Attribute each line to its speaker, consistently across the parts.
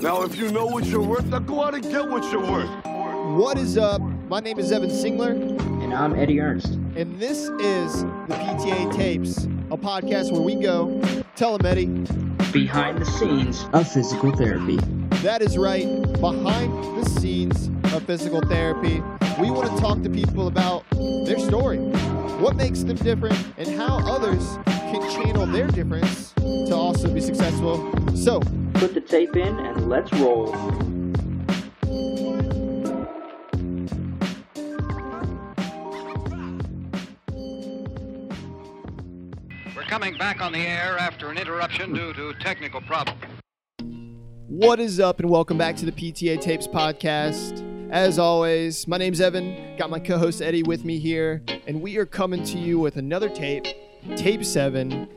Speaker 1: Now, if you know what you're worth, now go out and get what you're worth.
Speaker 2: What is up? My name is Evan Singler,
Speaker 3: And I'm Eddie Ernst.
Speaker 2: and this is the PTA Tapes, a podcast where we go tell them, Eddie.
Speaker 3: Behind the scenes of physical therapy.
Speaker 2: That is right, behind the scenes of physical therapy. We want to talk to people about their story, what makes them different, and how others can channel their difference to also be successful. So,
Speaker 3: Put the tape in and let's roll.
Speaker 4: We're coming back on the air after an interruption due to technical problems.
Speaker 2: What is up, and welcome back to the PTA Tapes podcast. As always, my name's Evan. Got my co host Eddie with me here, and we are coming to you with another tape, Tape 7.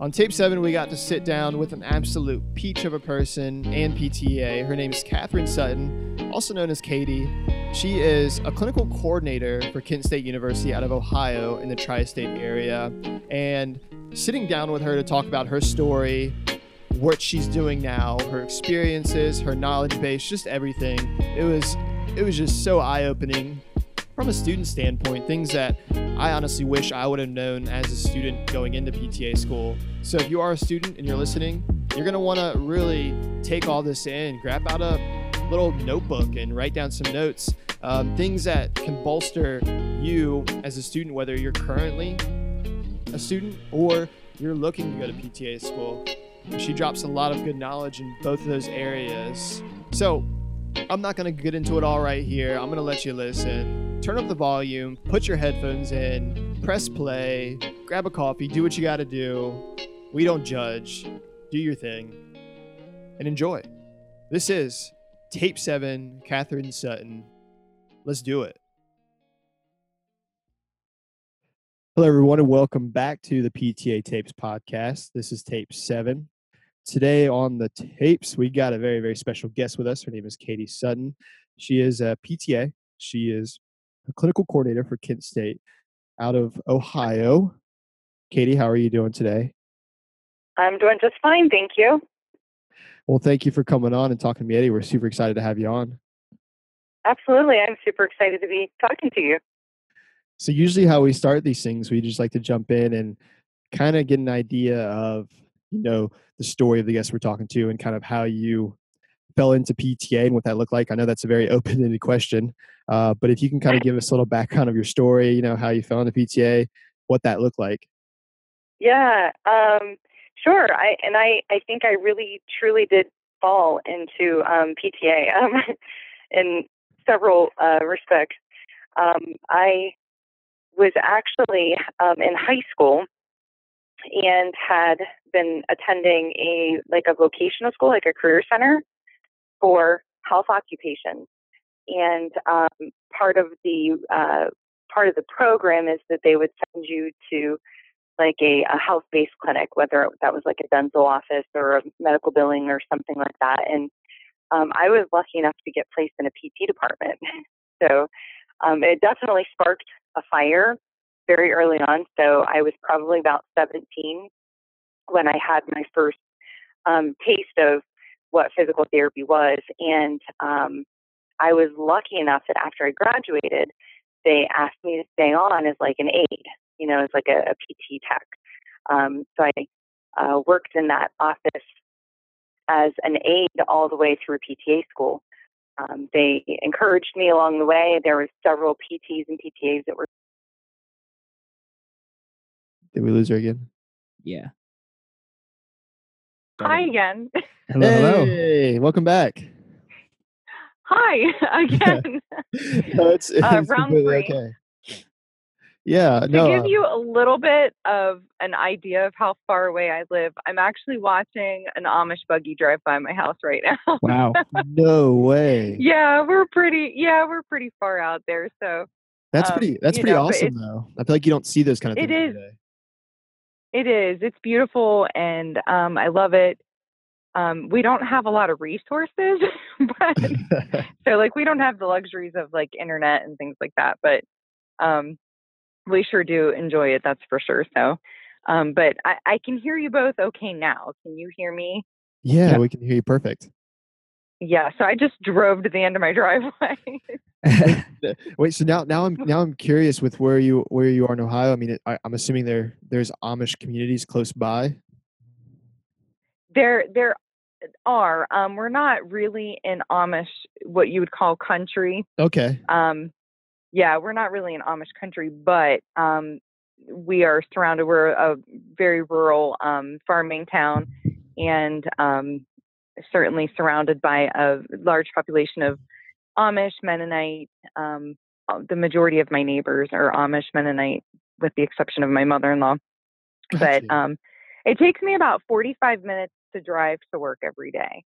Speaker 2: On Tape 7, we got to sit down with an absolute peach of a person and PTA. Her name is Kathryn Sutton, also known as Katie. She is a clinical coordinator for Kent State University out of Ohio in the tri state area. And sitting down with her to talk about her story, what she's doing now, her experiences, her knowledge base, just everything. It was it was just so eye-opening from a student standpoint, things that I honestly wish I would have known as a student going into PTA school. So if you are a student and you're listening, you're going to want to really take all this in, grab out a little notebook and write down some notes, um, things that can bolster you as a student, whether you're currently a student or you're looking to go to PTA school. She drops a lot of good knowledge in both of those areas. So, I'm not going to get into it all right here. I'm going to let you listen. Turn up the volume, put your headphones in, press play, grab a coffee, do what you got to do. We don't judge. Do your thing and enjoy. This is Tape 7, Kathryn Sutton. Let's do it. Hello, everyone, and welcome back to the PTA Tapes podcast. This is Tape 7. Today on the tapes, we got a very, very special guest with us. Her name is Katie Sutton. She is a PTA. She is a clinical coordinator for Kent State out of Ohio. Katie, how are you doing today?
Speaker 5: I'm doing just fine, thank you.
Speaker 2: Well, thank you for coming on and talking to me, Eddie. We're super excited to have you on.
Speaker 5: Absolutely, I'm super excited to be talking to you.
Speaker 2: So, usually, how we start these things, we just like to jump in and kind of get an idea of, you know, the story of the guest we're talking to and kind of how you fell into PTA and what that looked like. I know that's a very open ended question, uh, but if you can kind of give us a little background of your story, you know, how you fell into PTA, what that looked like.
Speaker 5: Yeah, um, sure. I and I, I think I really truly did fall into um, PTA um, in several uh, respects. Um, I was actually um, in high school and had been attending a like a vocational school, like a career center for health occupations. And um, part of the uh, part of the program is that they would send you to like a, a health-based clinic, whether that was like a dental office or a medical billing or something like that. And um, I was lucky enough to get placed in a PT department. So um, it definitely sparked a fire very early on. So I was probably about 17 when I had my first um, taste of what physical therapy was. And um, I was lucky enough that after I graduated, they asked me to stay on as like an aide, you know, as like a, a PT tech. Um, so I uh, worked in that office as an aide all the way through PTA school. Um, they encouraged me along the way. There were several PTs and PTAs that were
Speaker 2: Did we lose her again?
Speaker 3: Yeah.
Speaker 6: Hi again.
Speaker 3: Hello, hello.
Speaker 2: Hey, welcome back.
Speaker 6: Hi again.
Speaker 2: no, it's, it's
Speaker 6: Uh, round three.
Speaker 2: okay. Yeah,
Speaker 6: to
Speaker 2: no.
Speaker 6: give
Speaker 2: uh,
Speaker 6: you a little bit of an idea of how far away I live, I'm actually watching an Amish buggy drive by my house right now.
Speaker 3: Wow.
Speaker 2: no way.
Speaker 6: yeah, we're pretty. Yeah, we're pretty far out there. So
Speaker 2: That's
Speaker 6: um,
Speaker 2: pretty. That's pretty
Speaker 6: know,
Speaker 2: awesome, though. I feel like you don't see those kind of things. every
Speaker 6: is.
Speaker 2: day.
Speaker 6: It is. It's beautiful, and um, I love it. Um, we don't have a lot of resources, but so like we don't have the luxuries of like internet and things like that but um we sure do enjoy it that's for sure so um but i, I can hear you both okay now can you hear me
Speaker 2: yeah,
Speaker 3: Yeah.
Speaker 2: we can hear you perfect.
Speaker 5: Yeah, so I just drove to the end of my driveway.
Speaker 2: Wait, so now now I'm now I'm curious with where you where you are in Ohio. I mean, it, I, I'm assuming there there's Amish communities close by.
Speaker 5: there there are. Um, we're not really in Amish, what you would call country.
Speaker 2: Okay.
Speaker 5: Um, yeah, we're not really in Amish country, but um, we are surrounded. We're a very rural um, farming town, and um, certainly surrounded by a large population of Amish, Mennonite. Um, the majority of my neighbors are Amish, Mennonite, with the exception of my mother-in-law. But um, it takes me about 45 minutes to drive to work every day,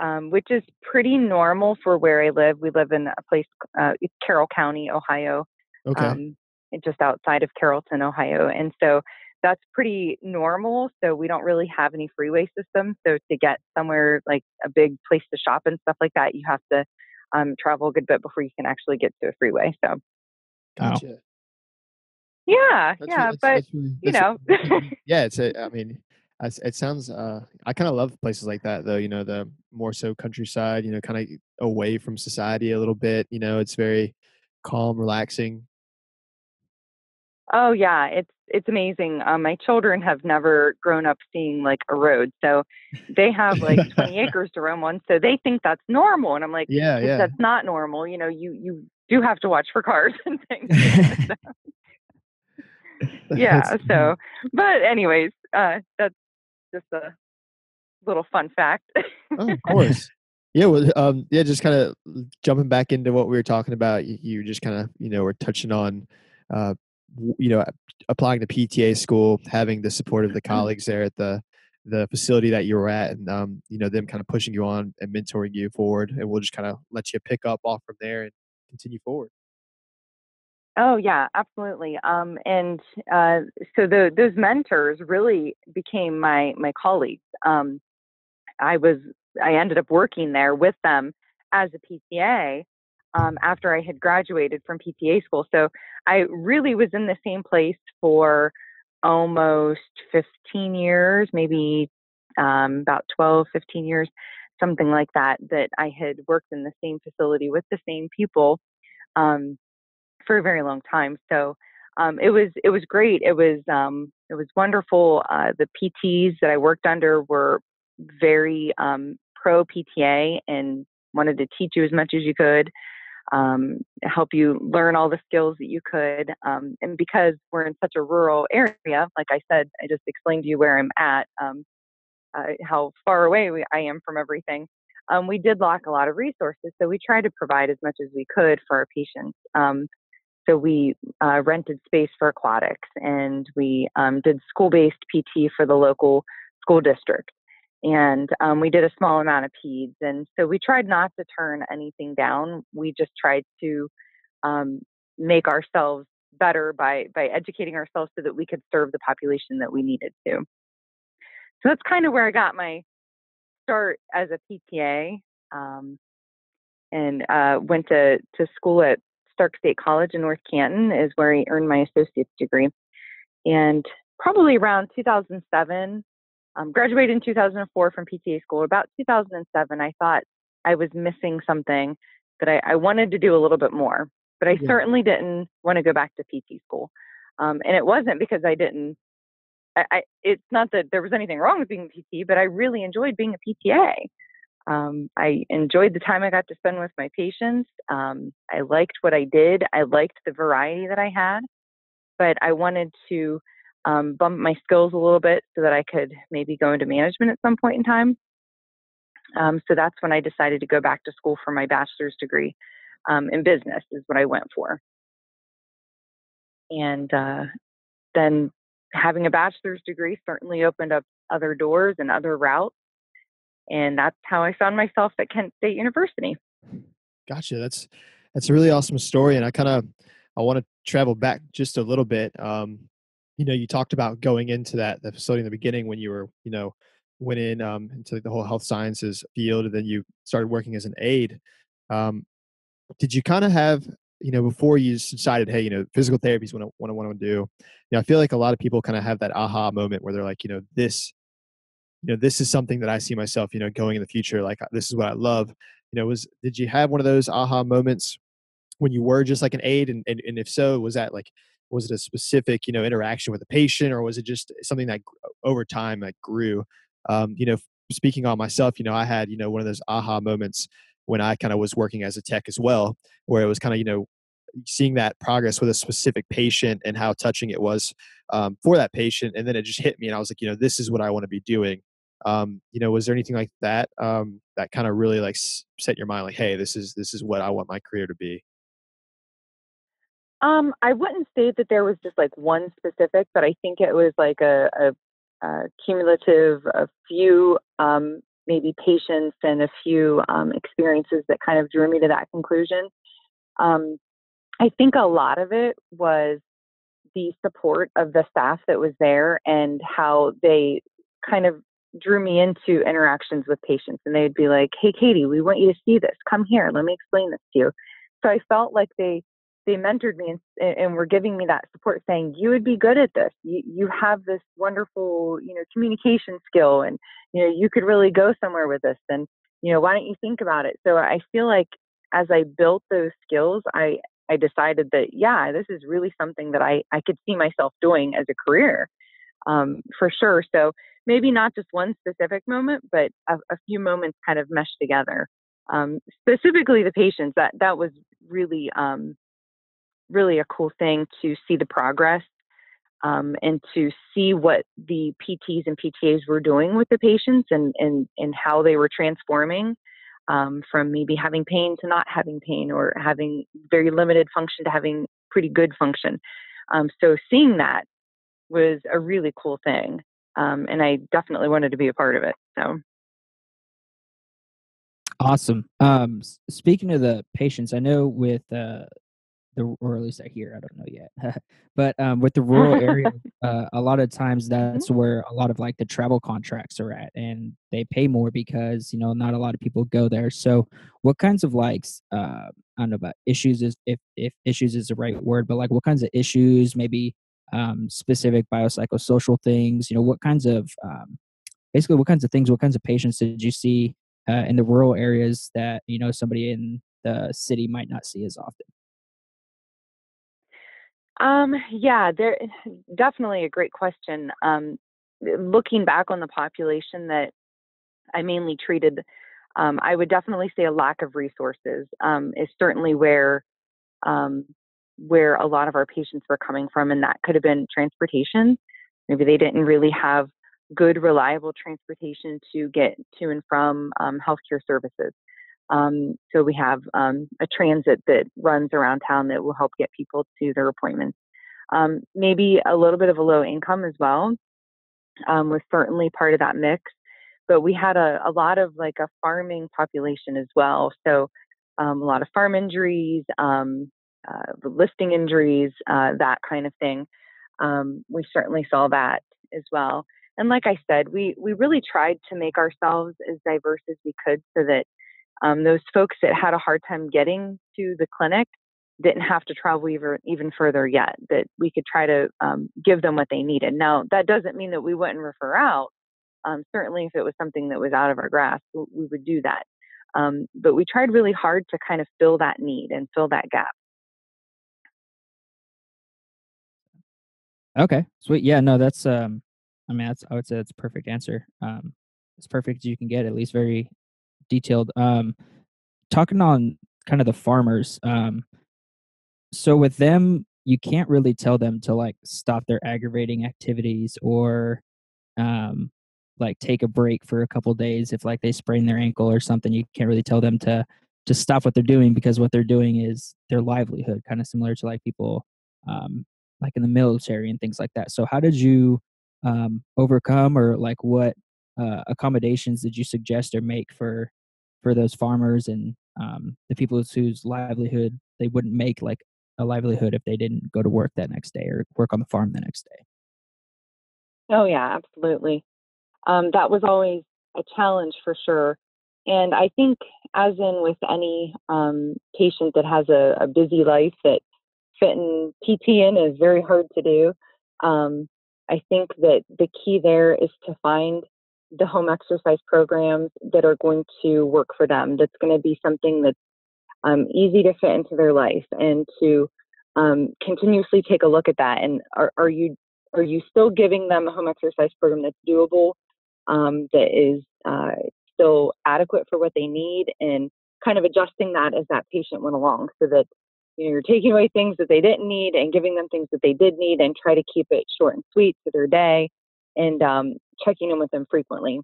Speaker 5: um, which is pretty normal for where I live. We live in a place, uh, Carroll County, Ohio,
Speaker 2: Okay.
Speaker 5: um, just outside of Carrollton, Ohio. And so that's pretty normal. So we don't really have any freeway system. So to get somewhere like a big place to shop and stuff like that, you have to um, travel a good bit before you can actually get to a freeway. So
Speaker 2: gotcha.
Speaker 5: yeah,
Speaker 2: That's re-
Speaker 5: yeah,
Speaker 2: that's-
Speaker 5: but
Speaker 2: that's really-
Speaker 5: you
Speaker 2: that's-
Speaker 5: know,
Speaker 2: yeah, it's a, I mean, it sounds. Uh, I kind of love places like that, though. You know, the more so countryside. You know, kind of away from society a little bit. You know, it's very calm, relaxing.
Speaker 5: Oh yeah, it's it's amazing. Um, my children have never grown up seeing like a road, so they have like 20 acres to roam on, so they think that's normal. And I'm like,
Speaker 2: Yeah, yeah.
Speaker 5: that's not normal. You know, you you do have to watch for cars and things. yeah. So, but anyways, uh, that's just a little fun fact.
Speaker 2: oh, of course. Yeah, well, um, yeah, just kind of jumping back into what we were talking about. You, you just kind of, you know, were touching on, uh, you know, applying to PTA school, having the support of the colleagues there at the the facility that you were at, and um, you know, them kind of pushing you on and mentoring you forward. And we'll just kind of let you pick up off from there and continue forward.
Speaker 5: Oh yeah, absolutely. Um, and uh, so the, those mentors really became my my colleagues. Um, I was I ended up working there with them as a PTA um, after I had graduated from PTA school. So I really was in the same place for almost 15 years, maybe um, about 12, 15 years, something like that. That I had worked in the same facility with the same people. Um, for a very long time. So um, it was it was great. It was um, it was wonderful. Uh, the PTs that I worked under were very um, pro PTA and wanted to teach you as much as you could, um, help you learn all the skills that you could. Um, and because we're in such a rural area, like I said, I just explained to you where I'm at, um, uh, how far away we, I am from everything. Um, we did lack a lot of resources, so we tried to provide as much as we could for our patients. Um, so we uh, rented space for aquatics, and we um, did school-based PT for the local school district, and um, we did a small amount of peds. And so we tried not to turn anything down. We just tried to um, make ourselves better by by educating ourselves so that we could serve the population that we needed to. So that's kind of where I got my start as a PTA, um, and uh, went to to school at Stark State College in North Canton is where I earned my associate's degree. And probably around 2007, um, graduated in 2004 from PTA school. About 2007, I thought I was missing something that I, I wanted to do a little bit more, but I
Speaker 2: Yeah.
Speaker 5: certainly didn't want to go back to PT school. Um, and it wasn't because I didn't. I, I, it's not that there was anything wrong with being a PT, but I really enjoyed being a PTA. Um, I enjoyed the time I got to spend with my patients. Um, I liked what I did. I liked the variety that I had, but I wanted to um, bump my skills a little bit so that I could maybe go into management at some point in time. Um, so that's when I decided to go back to school for my bachelor's degree um, in business, is what I went for. And uh, then having a bachelor's degree certainly opened up other doors and other routes and that's how I found myself at Kent State University.
Speaker 2: Gotcha. That's that's a really awesome story, and I kind of I want to travel back just a little bit. Um, you know, you talked about going into that the facility in the beginning when you were, you know, went in um, into the whole health sciences field, and then you started working as an aide. Um, did you kind of have, you know, before you decided, hey, you know, physical therapy is what I, want to do? You know, I feel like a lot of people kind of have that aha moment where they're like, you know, this you know this is something that i see myself you know going in the future like this is what i love you know was did you have one of those aha moments when you were just like an aide and, and, and if so was that like was it a specific you know interaction with a patient or was it just something that over time like grew? Um, you know speaking on myself you know i had you know one of those aha moments when i kind of was working as a tech as well where it was kind of you know seeing that progress with a specific patient and how touching it was um, for that patient and then it just hit me and i was like you know this is what i want to be doing. Um, you know was there anything like that um, that kind of really like set your mind like hey this is this is what i want my career to be
Speaker 5: um, I wouldn't say that there was just like one specific, but I think it was like a, a, a cumulative, a few um, maybe patients and a few um, experiences that kind of drew me to that conclusion. Um, I think a lot of it was the support of the staff that was there and how they kind of drew me into interactions with patients. And they'd be like, "Hey, Katie, we want you to see this. Come here. Let me explain this to you." So I felt like they they mentored me and, and were giving me that support saying you would be good at this. You, you have this wonderful you know communication skill and you know you could really go somewhere with this and you know why don't you think about it? So i feel like as i built those skills i i decided that yeah this is really something that i i could see myself doing as a career um, for sure. So maybe not just one specific moment but a, a few moments kind of meshed together. Um, specifically the patients that that was really um, really a cool thing to see the progress um, and to see what the PTs and PTAs were doing with the patients and, and, and how they were transforming um, from maybe having pain to not having pain or having very limited function to having pretty good function. Um, so seeing that was a really cool thing. Um, and I definitely wanted to be a part of it. So.
Speaker 6: Awesome. Um, speaking of the patients, I know with uh, the or at least I hear. I don't know yet. but um, with the rural area, uh, a lot of times that's mm-hmm. where a lot of like the travel contracts are at, and they pay more because you know not a lot of people go there. So, what kinds of like uh, I don't know about issues is if if issues is the right word, but like what kinds of issues, maybe um, specific biopsychosocial things. You know, what kinds of um, basically what kinds of things, what kinds of patients did you see uh, in the rural areas that you know somebody in the city might not see as often?
Speaker 5: Um, yeah, there definitely a great question. Um, looking back on the population that I mainly treated, um, I would definitely say a lack of resources um, is certainly where um, where a lot of our patients were coming from, and that could have been transportation. Maybe they didn't really have good, reliable transportation to get to and from um, healthcare services. Um, so we have um, a transit that runs around town that will help get people to their appointments. Um, maybe a little bit of a low income as well um, was certainly part of that mix. But we had a, a lot of like a farming population as well. So um, a lot of farm injuries, um, uh, listing injuries, uh, that kind of thing. we certainly saw that as well. And like I said, we, we really tried to make ourselves as diverse as we could so that um, those folks that had a hard time getting to the clinic didn't have to travel even, even further yet, that we could try to um, give them what they needed. Now, that doesn't mean that we wouldn't refer out. Um, certainly, if it was something that was out of our grasp, we would do that. Um, but we tried really hard to kind of fill that need and fill that gap.
Speaker 6: Okay, sweet. Yeah, no, that's um, I mean, that's I would say that's a perfect answer. Um, as perfect as you can get, at least very detailed. Um, talking on kind of the farmers, um, so with them, you can't really tell them to like stop their aggravating activities or um, like take a break for a couple days if like they sprain their ankle or something. You can't really tell them to to stop what they're doing because what they're doing is their livelihood, kind of similar to like people um, like in the military and things like that. So how did you um, overcome or like what uh, accommodations did you suggest or make for for those farmers and um, the people whose livelihood they wouldn't make like a livelihood if they didn't go to work that next day or work on the farm the next day.
Speaker 5: Oh yeah absolutely. Um, that was always a challenge for sure and i think as in with any um, patient that has a, a, busy life that fitting pt in is very hard to do um, i think that the key there is to find the home exercise programs that are going to work for them. That's going to be something that's um, easy to fit into their life, and to um, continuously take a look at that. And are, are you are you still giving them a home exercise program that's doable, um, that is uh, still adequate for what they need, and kind of adjusting that as that patient went along, so that you know you're taking away things that they didn't need and giving them things that they did need, and try to keep it short and sweet to their day, and um, checking in with them frequently.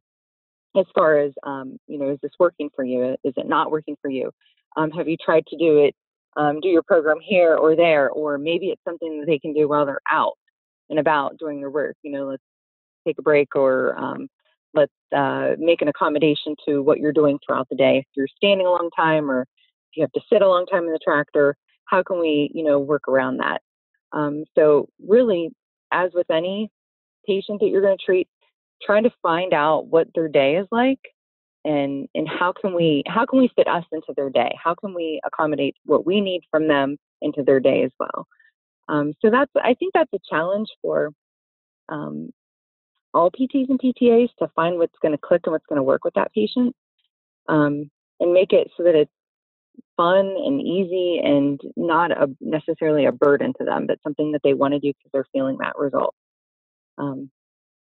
Speaker 5: As far as um, you know, is this working for you? Is it not working for you? Um, have you tried to do it? Um, do your program here or there, or maybe it's something that they can do while they're out and about doing their work. You know, let's take a break or um, let's uh, make an accommodation to what you're doing throughout the day. If you're standing a long time or if you have to sit a long time in the tractor, how can we, you know, work around that? Um, so really, as with any patient that you're going to treat, trying to find out what their day is like and and how can we how can we fit us into their day? How can we accommodate what we need from them into their day as well? Um, so that's i think that's a challenge for um, all pts and ptas to find what's going to click and what's going to work with that patient um, and make it so that it's fun and easy and not a, necessarily a burden to them but something that they want to do because they're feeling that result. Um,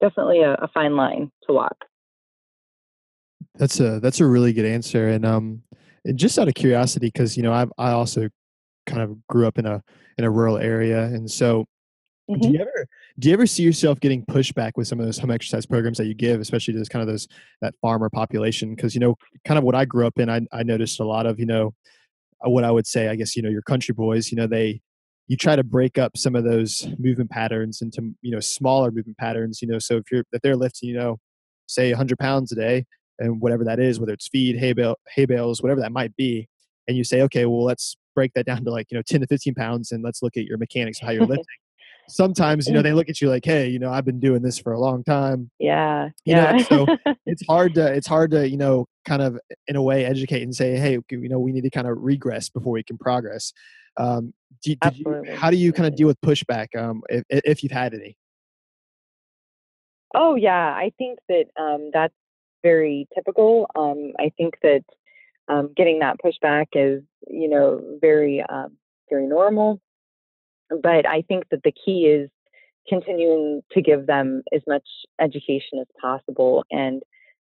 Speaker 5: definitely a, a fine line to walk
Speaker 2: that's a that's a really good answer, and um, and just out of curiosity, because you know I I also kind of grew up in a in a rural area, and so mm-hmm. do you ever do you ever see yourself getting pushback with some of those home exercise programs that you give, especially to this kind of those that farmer population? Because you know, kind of what I grew up in, I I noticed a lot of you know what I would say, I guess you know your country boys, you know they you try to break up some of those movement patterns into you know smaller movement patterns you know so if you're if they're lifting you know say 100 pounds a day and whatever that is, whether it's feed, hay, bale, hay bales, whatever that might be, and you say, okay, well, let's break that down to like, you know, 10 to 15 pounds and let's look at your mechanics, how you're lifting. Sometimes, you know, they look at you like, hey, you know, I've been doing this for a long time.
Speaker 5: Yeah.
Speaker 2: You
Speaker 5: yeah.
Speaker 2: know, so it's hard to, it's hard to, you know, kind of in a way educate and say, hey, you know, we need to kind of regress before we can progress. Um, do, you, how do you kind of deal with pushback um, if, if you've had any?
Speaker 5: Oh yeah, I think that um, that's very typical. Um, I think that um, getting that pushback is, you know, very, um, very normal. But I think that the key is continuing to give them as much education as possible and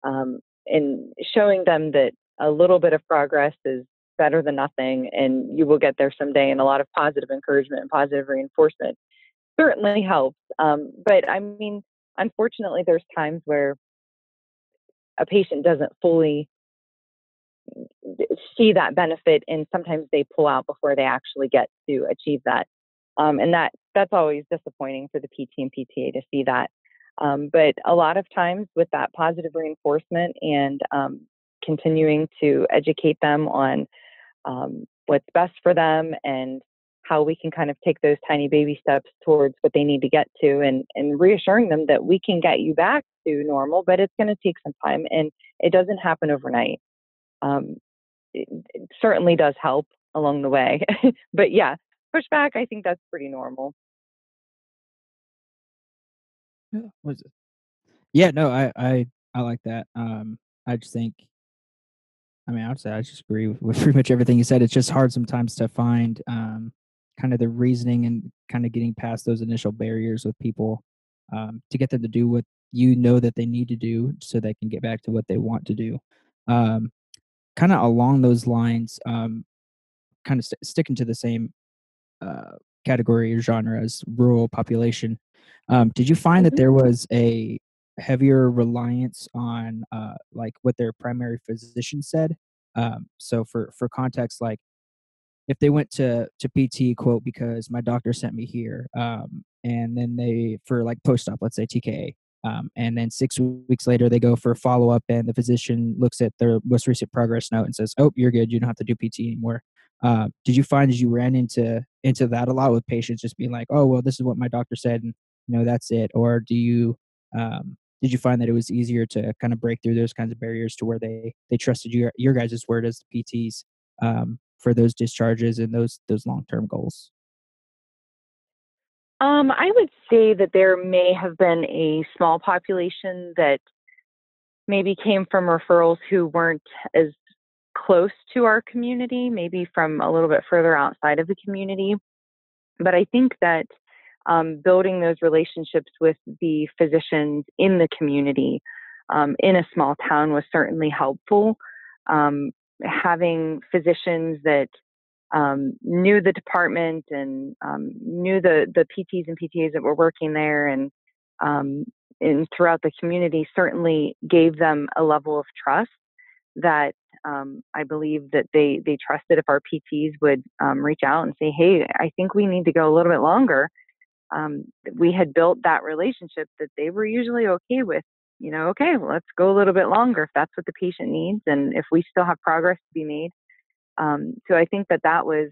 Speaker 5: um, and showing them that a little bit of progress is better than nothing, and you will get there someday. And a lot of positive encouragement and positive reinforcement certainly helps. Um, but I mean, unfortunately, there's times where a patient doesn't fully see that benefit and sometimes they pull out before they actually get to achieve that um, and that that's always disappointing for the pt and pta to see that um, but a lot of times with that positive reinforcement and um, continuing to educate them on um, what's best for them and how we can kind of take those tiny baby steps towards what they need to get to and, and reassuring them that we can get you back to normal, but it's going to take some time and it doesn't happen overnight. Um, it, it certainly does help along the way. but yeah, pushback, I think that's pretty normal.
Speaker 6: Yeah, what is it? Yeah, no, I, I, I like that. Um, I just think I mean, I would say I just agree with, with, pretty much everything you said. It's just hard sometimes to find um, kind of the reasoning and kind of getting past those initial barriers with people um, to get them to do what you know that they need to do so they can get back to what they want to do um, kind of along those lines um, kind of st- sticking to the same uh, category or genre as rural population um, did you find that mm-hmm. there was a heavier reliance on uh, like what their primary physician said um, so for for context like if they went to to PT quote because my doctor sent me here, um, and then they for like post op, let's say TKA, um, and then six weeks later they go for follow up, and the physician looks at their most recent progress note and says, "Oh, you're good. You don't have to do PT anymore." Uh, did you find as you ran into into that a lot with patients just being like, "Oh, well, this is what my doctor said," and you know that's it, or do you um, did you find that it was easier to kind of break through those kinds of barriers to where they they trusted your your guys' word as the PTs um, for those discharges and those those long term goals?
Speaker 5: Um, I would say that there may have been a small population that maybe came from referrals who weren't as close to our community, maybe from a little bit further outside of the community. But I think that um, building those relationships with the physicians in the community um, in a small town was certainly helpful. Um, having physicians that um, knew the department and um, knew the the PTs and PTAs that were working there and and um, throughout the community certainly gave them a level of trust that um, I believe that they they trusted if our PTs would um, reach out and say, "Hey, I think we need to go a little bit longer." Um, we had built that relationship that they were usually okay with. You know, okay, well, let's go a little bit longer if that's what the patient needs, and if we still have progress to be made. Um, so I think that that was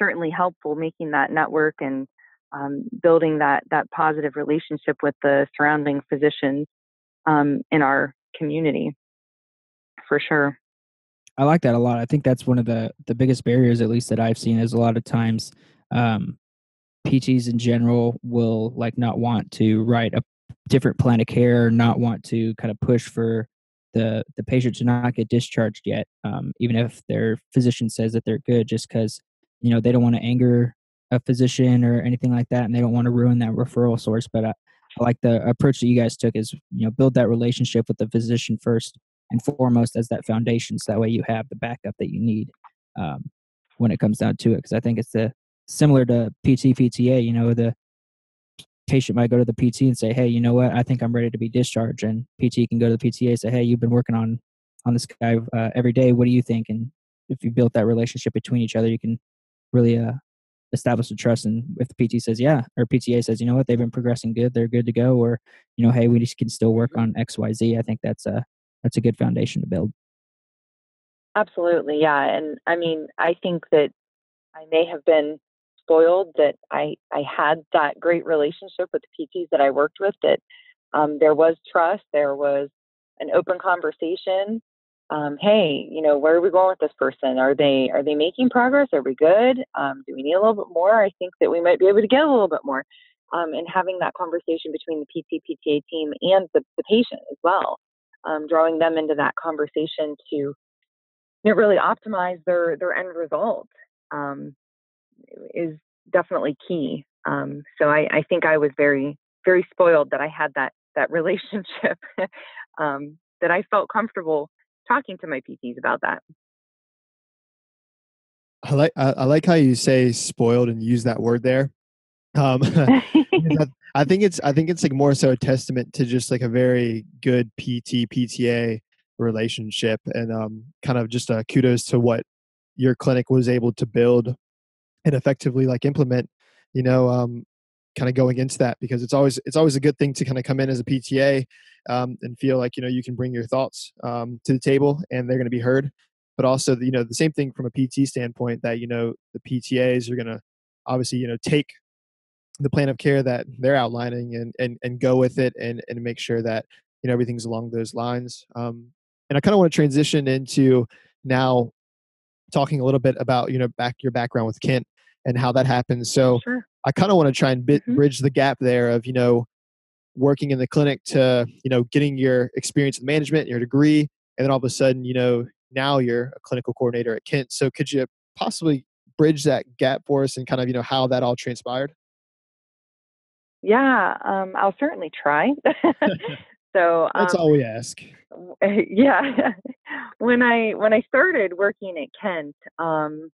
Speaker 5: certainly helpful, making that network and um, building that that positive relationship with the surrounding physicians um, in our community for sure.
Speaker 6: I like that a lot. I think that's one of the the biggest barriers, at least that I've seen, is a lot of times um, PTs in general will like not want to write a different plan of care, not want to kind of push for the the patient to not get discharged yet, um, even if their physician says that they're good, just because you know they don't want to anger a physician or anything like that, and they don't want to ruin that referral source. But I, I like the approach that you guys took is you know build that relationship with the physician first and foremost as that foundation so that way you have the backup that you need um, when it comes down to it because i think it's the similar to pt pta you know the patient might go to the pt and say hey you know what? I think i'm ready to be discharged. And pt can go to the pta and say hey you've been working on on this guy uh, every day. What do you think? And if you built that relationship between each other you can really uh, establish a trust. And if the pt says yeah or pta says you know what? They've been progressing good. They're good to go or you know hey we just can still work on xyz i think that's a that's a good foundation to build.
Speaker 5: Absolutely, yeah. And I mean, I think that I may have been spoiled that I I had that great relationship with the PTs that I worked with. That um, there was trust, there was an open conversation. Um, hey, you know, where are we going with this person? Are they are they making progress? Are we good? Um, do we need a little bit more? I think that we might be able to get a little bit more. Um, and having that conversation between the PT PTA team and the, the patient as well um, drawing them into that conversation to you know, really optimize their their end result um, is definitely key. Um, so I, I, think I was very very spoiled that I had that that relationship um, that I felt comfortable talking to my PTs about that.
Speaker 2: I like I, I like how you say spoiled and use that word there. Um, I think it's I think it's like more so a testament to just like a very good PT PTA relationship and um, kind of just a kudos to what your clinic was able to build and effectively like implement. You know, um, kind of going into that because it's always it's always a good thing to kind of come in as a PTA um, and feel like you know you can bring your thoughts um, to the table and they're going to be heard. But also, you know, the same thing from a PT standpoint that you know the PTAs are going to obviously you know take the plan of care that they're outlining and and, and go with it and and make sure that you know everything's along those lines um, and i kind of want to transition into now talking a little bit about you know back your background with kent and how that happens so
Speaker 5: sure.
Speaker 2: i kind of want to try and bit,
Speaker 5: mm-hmm.
Speaker 2: bridge the gap there of you know working in the clinic to you know getting your experience in management your degree and then all of a sudden you know now you're a clinical coordinator at kent so could you possibly bridge that gap for us and kind of you know how that all transpired
Speaker 5: yeah, um, I'll certainly try. so
Speaker 2: um, that's all we ask.
Speaker 5: Yeah, when I when I started working at Kent um,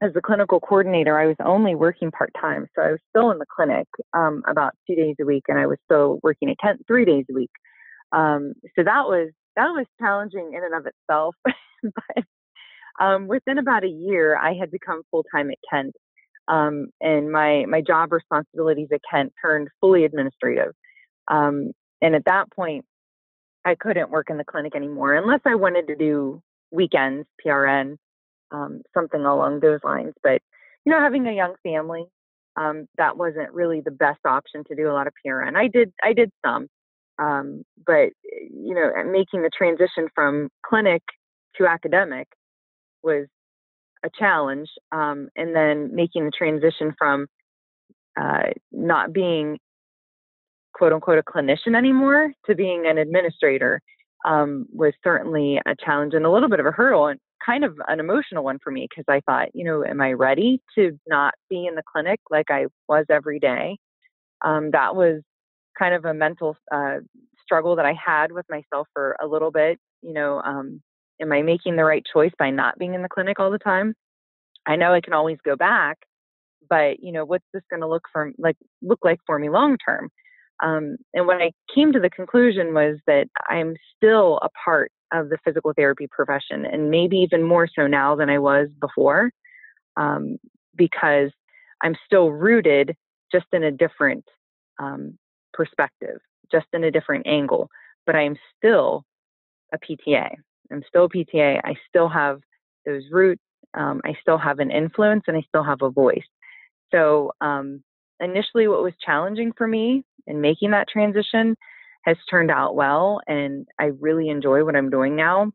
Speaker 5: as the clinical coordinator, I was only working part time, so I was still in the clinic um, about two days a week, and I was still working at Kent three days a week. Um, so that was that was challenging in and of itself, but um, within about a year, I had become full time at Kent, um, and my my job responsibilities at Kent turned fully administrative. Um, and at that point, I couldn't work in the clinic anymore unless I wanted to do weekends, PRN, um, something along those lines. But you know, having a young family, um, that wasn't really the best option to do a lot of PRN. I did I did some, um, but you know, making the transition from clinic to academic was a challenge, um, and then making the transition from uh, not being quote unquote a clinician anymore to being an administrator um, was certainly a challenge and a little bit of a hurdle and kind of an emotional one for me because I thought, you know, am I ready to not be in the clinic like I was every day? Um, that was kind of a mental uh, struggle that I had with myself for a little bit. You know, um, am I making the right choice by not being in the clinic all the time? I know I can always go back, but you know, what's this going to look for like look like for me long term? Um, and what I came to the conclusion was that I'm still a part of the physical therapy profession, and maybe even more so now than I was before, um, because I'm still rooted just in a different um, perspective, just in a different angle. But I am still a PTA. I'm still a PTA. I still have those roots. Um, I still have an influence, and I still have a voice. So um, initially, what was challenging for me in making that transition has turned out well and I really enjoy what I'm doing now.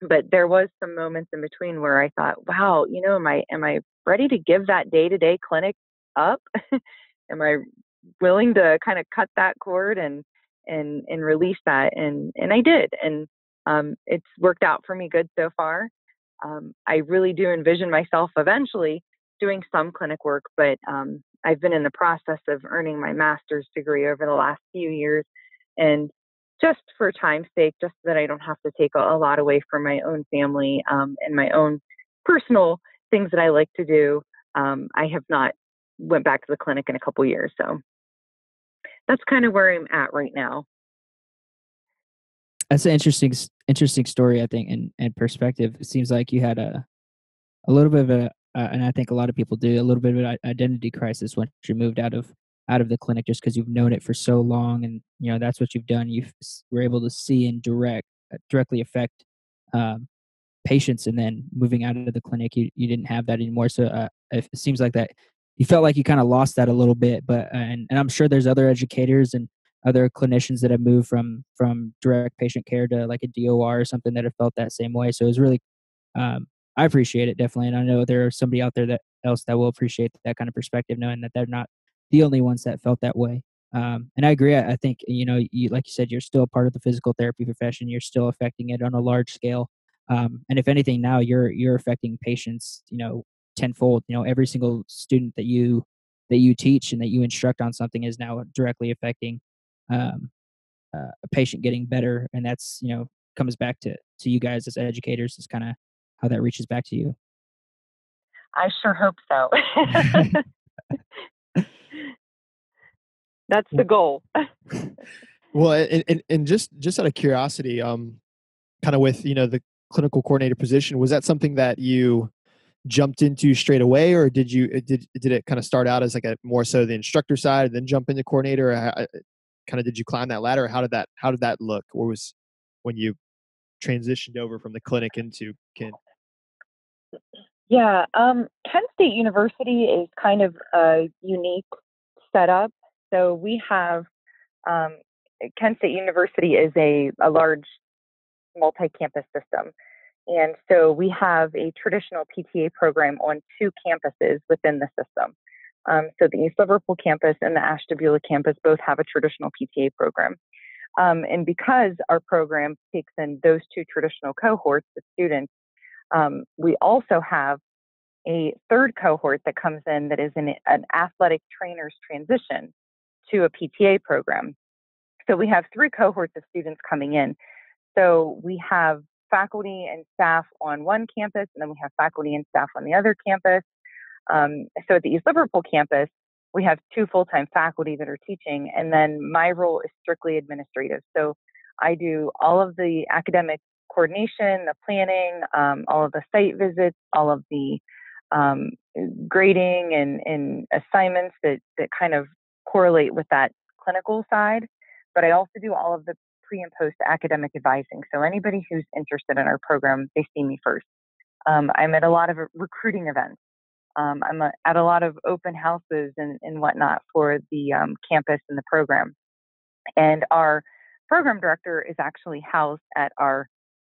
Speaker 5: But there was some moments in between where I thought, wow, you know, am I am I ready to give that day-to-day clinic up? am I willing to kind of cut that cord and and and release that and and I did and um, it's worked out for me good so far. Um, I really do envision myself eventually doing some clinic work, but um, I've been in the process of earning my master's degree over the last few years. And just for time's sake, just so that I don't have to take a, lot away from my own family um, and my own personal things that I like to do, um, I have not went back to the clinic in a couple years. So that's kind of where I'm at right now.
Speaker 6: That's an interesting, interesting story, I think, and, and perspective. It seems like you had a, a little bit of a, uh, and I think a lot of people do a little bit of an identity crisis once you moved out of out of the clinic just because you've known it for so long and you know that's what you've done. You were able to see and direct uh, directly affect um, patients and then moving out of the clinic you, you didn't have that anymore. So uh, it seems like that you felt like you kind of lost that a little bit but uh, and, and i'm sure there's other educators and other clinicians that have moved from from direct patient care to like a dor or something that have felt that same way. So it was really um, I appreciate it definitely, and I know there are somebody out there that else that will appreciate that kind of perspective, knowing that they're not the only ones that felt that way. Um, and I agree. I, I think you know, you, like you said, you're still part of the physical therapy profession. You're still affecting it on a large scale. Um, and if anything, now you're you're affecting patients, you know, tenfold. You know, every single student that you that you teach and that you instruct on something is now directly affecting um, uh, a patient getting better, and that's you know comes back to to you guys as educators is kind of how that reaches back to you.
Speaker 5: I sure hope so. That's the goal.
Speaker 2: well, and, and, and just just out of curiosity, um, kind of with you know the clinical coordinator position, was that something that you jumped into straight away, or did you did did it kind of start out as like a more so the instructor side, and then jump into coordinator? kind of did you climb that ladder? How did that how did that look? Or was when you transitioned over from the clinic into Kent?
Speaker 5: Yeah, um, Kent State University is kind of a unique setup. So we have um, Kent State University is a, a large multi-campus system. And so we have a traditional PTA program on two campuses within the system. Um, so the East Liverpool campus and the Ashtabula campus both have a traditional PTA program. Um, and because our program takes in those two traditional cohorts of students, um, we also have a third cohort that comes in that is an, an athletic trainer's transition to a PTA program. So we have three cohorts of students coming in. So we have faculty and staff on one campus, and then we have faculty and staff on the other campus. Um, so at the East Liverpool campus, we have two full-time faculty that are teaching, and then my role is strictly administrative. So I do all of the academic coordination, the planning, um, all of the site visits, all of the um, grading and, and assignments that, that kind of correlate with that clinical side. But I also do all of the pre and post academic advising. So anybody who's interested in our program, they see me first. Um, I'm at a lot of recruiting events. Um, I'm a, at a lot of open houses and, and whatnot for the um, campus and the program. And our program director is actually housed at our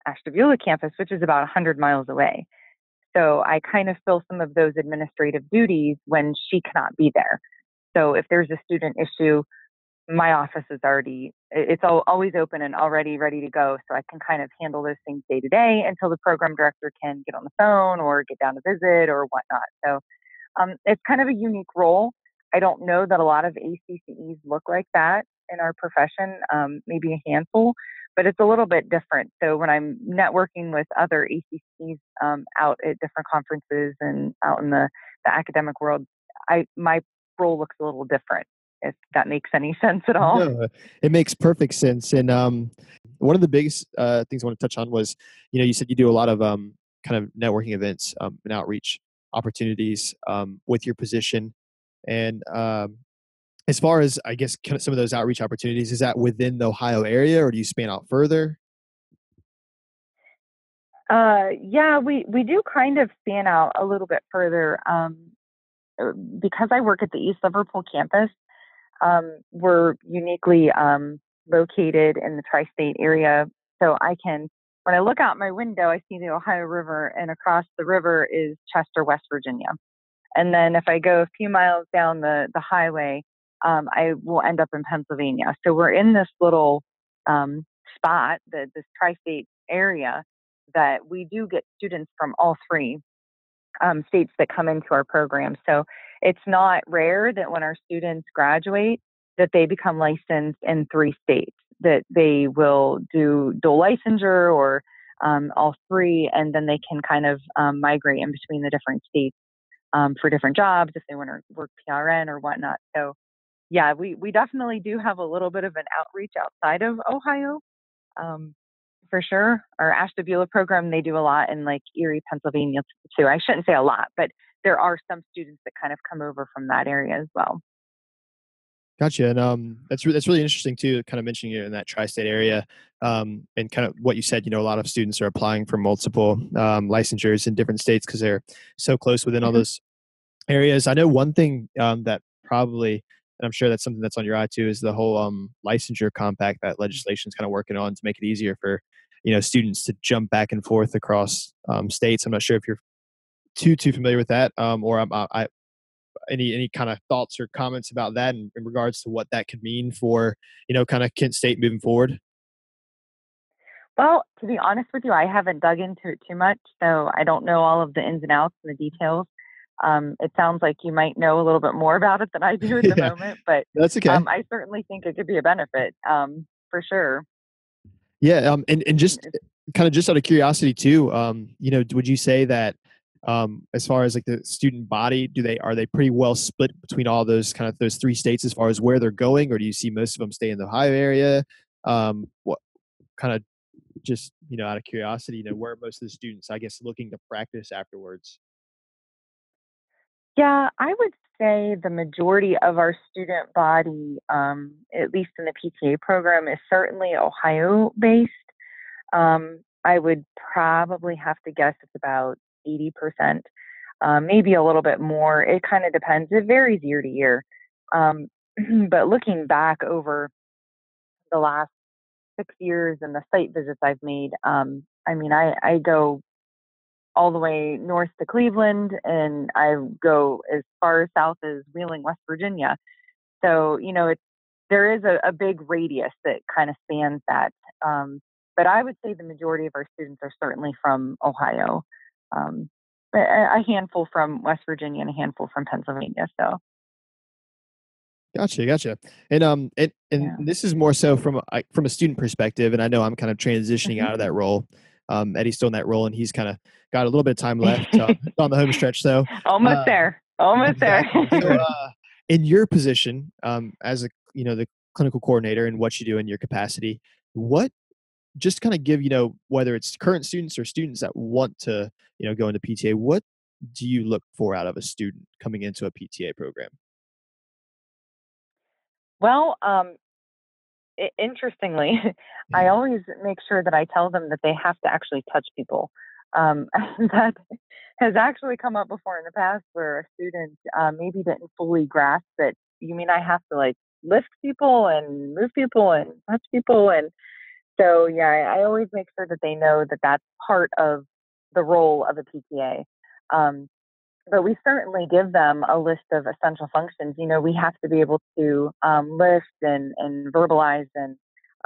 Speaker 5: Ashtabula campus, which is about 100 miles away. So I kind of fill some of those administrative duties when she cannot be there. So if there's a student issue, my office is already it's always open and already ready to go so i can kind of handle those things day to day until the program director can get on the phone or get down to visit or whatnot. So um, it's kind of a unique role. I don't know that a lot of acces look like that in our profession um, maybe a handful but it's a little bit different. So when i'm networking with other accs um, out at different conferences and out in the, the academic world i my role looks a little different if that makes any sense at all.
Speaker 2: No, it makes perfect sense. And um, one of the biggest uh, things I want to touch on was, you know, you said you do a lot of um, kind of networking events um, and outreach opportunities um, with your position. And um, as far as I guess kind of some of those outreach opportunities, is that within the Ohio area, or do you span out further?
Speaker 5: Uh, yeah, we we do kind of span out a little bit further. Uh, because I work at the East Liverpool campus, um, we're uniquely um, located in the tri state area. So I can, when I look out my window, I see the Ohio River, and across the river is Chester, West Virginia. And then if I go a few miles down the, the highway, um, I will end up in Pennsylvania. So we're in this little um, spot, the, this tri state area, that we do get students from all three um, states that come into our program. So it's not rare that when our students graduate, that they become licensed in three states, that they will do dual licensure or um, all three, and then they can kind of um, migrate in between the different states um, for different jobs if they want to work PRN or whatnot. So, yeah, we, we definitely do have a little bit of an outreach outside of Ohio. Um, for sure. Our Ashtabula program, they do a lot in like Erie, Pennsylvania too. I shouldn't say a lot, but there are some students that kind of come over from that area as well.
Speaker 2: Gotcha, and um, that's re- that's really interesting too. Kind of mentioning it in that tri-state area, um, and kind of what you said. You know, a lot of students are applying for multiple um, licensures in different states because they're so close within all mm-hmm. those areas. I know one thing um, that probably, and I'm sure that's something that's on your eye too, is the whole um, licensure compact that legislation is kind of working on to make it easier for you know students to jump back and forth across um, states. I'm not sure if you're too too familiar with that, um, or I'm, I, any any kind of thoughts or comments about that in, in, regards to what that could mean for you know kind of Kent State moving forward?
Speaker 5: Well, to be honest with you, I haven't dug into it too much, so I don't know all of the ins and outs and the details. Um, it sounds like you might know a little bit more about it than I do at the yeah, moment, but
Speaker 2: that's okay.
Speaker 5: Um, I certainly think it could be a benefit um, for sure.
Speaker 2: Yeah, um, and and just kind of just out of curiosity too, um, you know, would you say that um, as far as like the student body do they are they pretty well split between all those kind of those three states as far as where they're going or do you see most of them stay in the ohio area um, what kind of just you know out of curiosity you know where most of the students i guess looking to practice afterwards
Speaker 5: yeah i would say the majority of our student body um, at least in the pta program is certainly ohio based um, i would probably have to guess it's about 80%, um, maybe a little bit more. It kind of depends. It varies year to year. Um, but looking back over the last six years and the site visits I've made, um, I mean, I, I go all the way north to Cleveland and I go as far south as Wheeling, West Virginia. So, you know, it's, there is a, a big radius that kind of spans that. Um, but I would say the majority of our students are certainly from Ohio um, a handful from West Virginia and a handful from Pennsylvania. So.
Speaker 2: Gotcha, gotcha. And um, and and yeah. this is more so from a, from a student perspective, and I know I'm kind of transitioning mm-hmm. out of that role. Um, Eddie's still in that role, and he's kind of got a little bit of time left uh, on the home stretch. So
Speaker 5: almost uh, there, almost exactly. there. so,
Speaker 2: uh, in your position, um, as a you know the clinical coordinator and what you do in your capacity, what just kind of give you know whether it's current students or students that want to you know go into pta what do you look for out of a student coming into a pta program
Speaker 5: well um, interestingly i always make sure that i tell them that they have to actually touch people um, that has actually come up before in the past where a student uh, maybe didn't fully grasp that you mean i have to like lift people and move people and touch people and so yeah, I, I, always make sure that they know that that's part of the role of a PTA. Um, but we certainly give them a list of essential functions. You know, we have to be able to um, list and, and verbalize and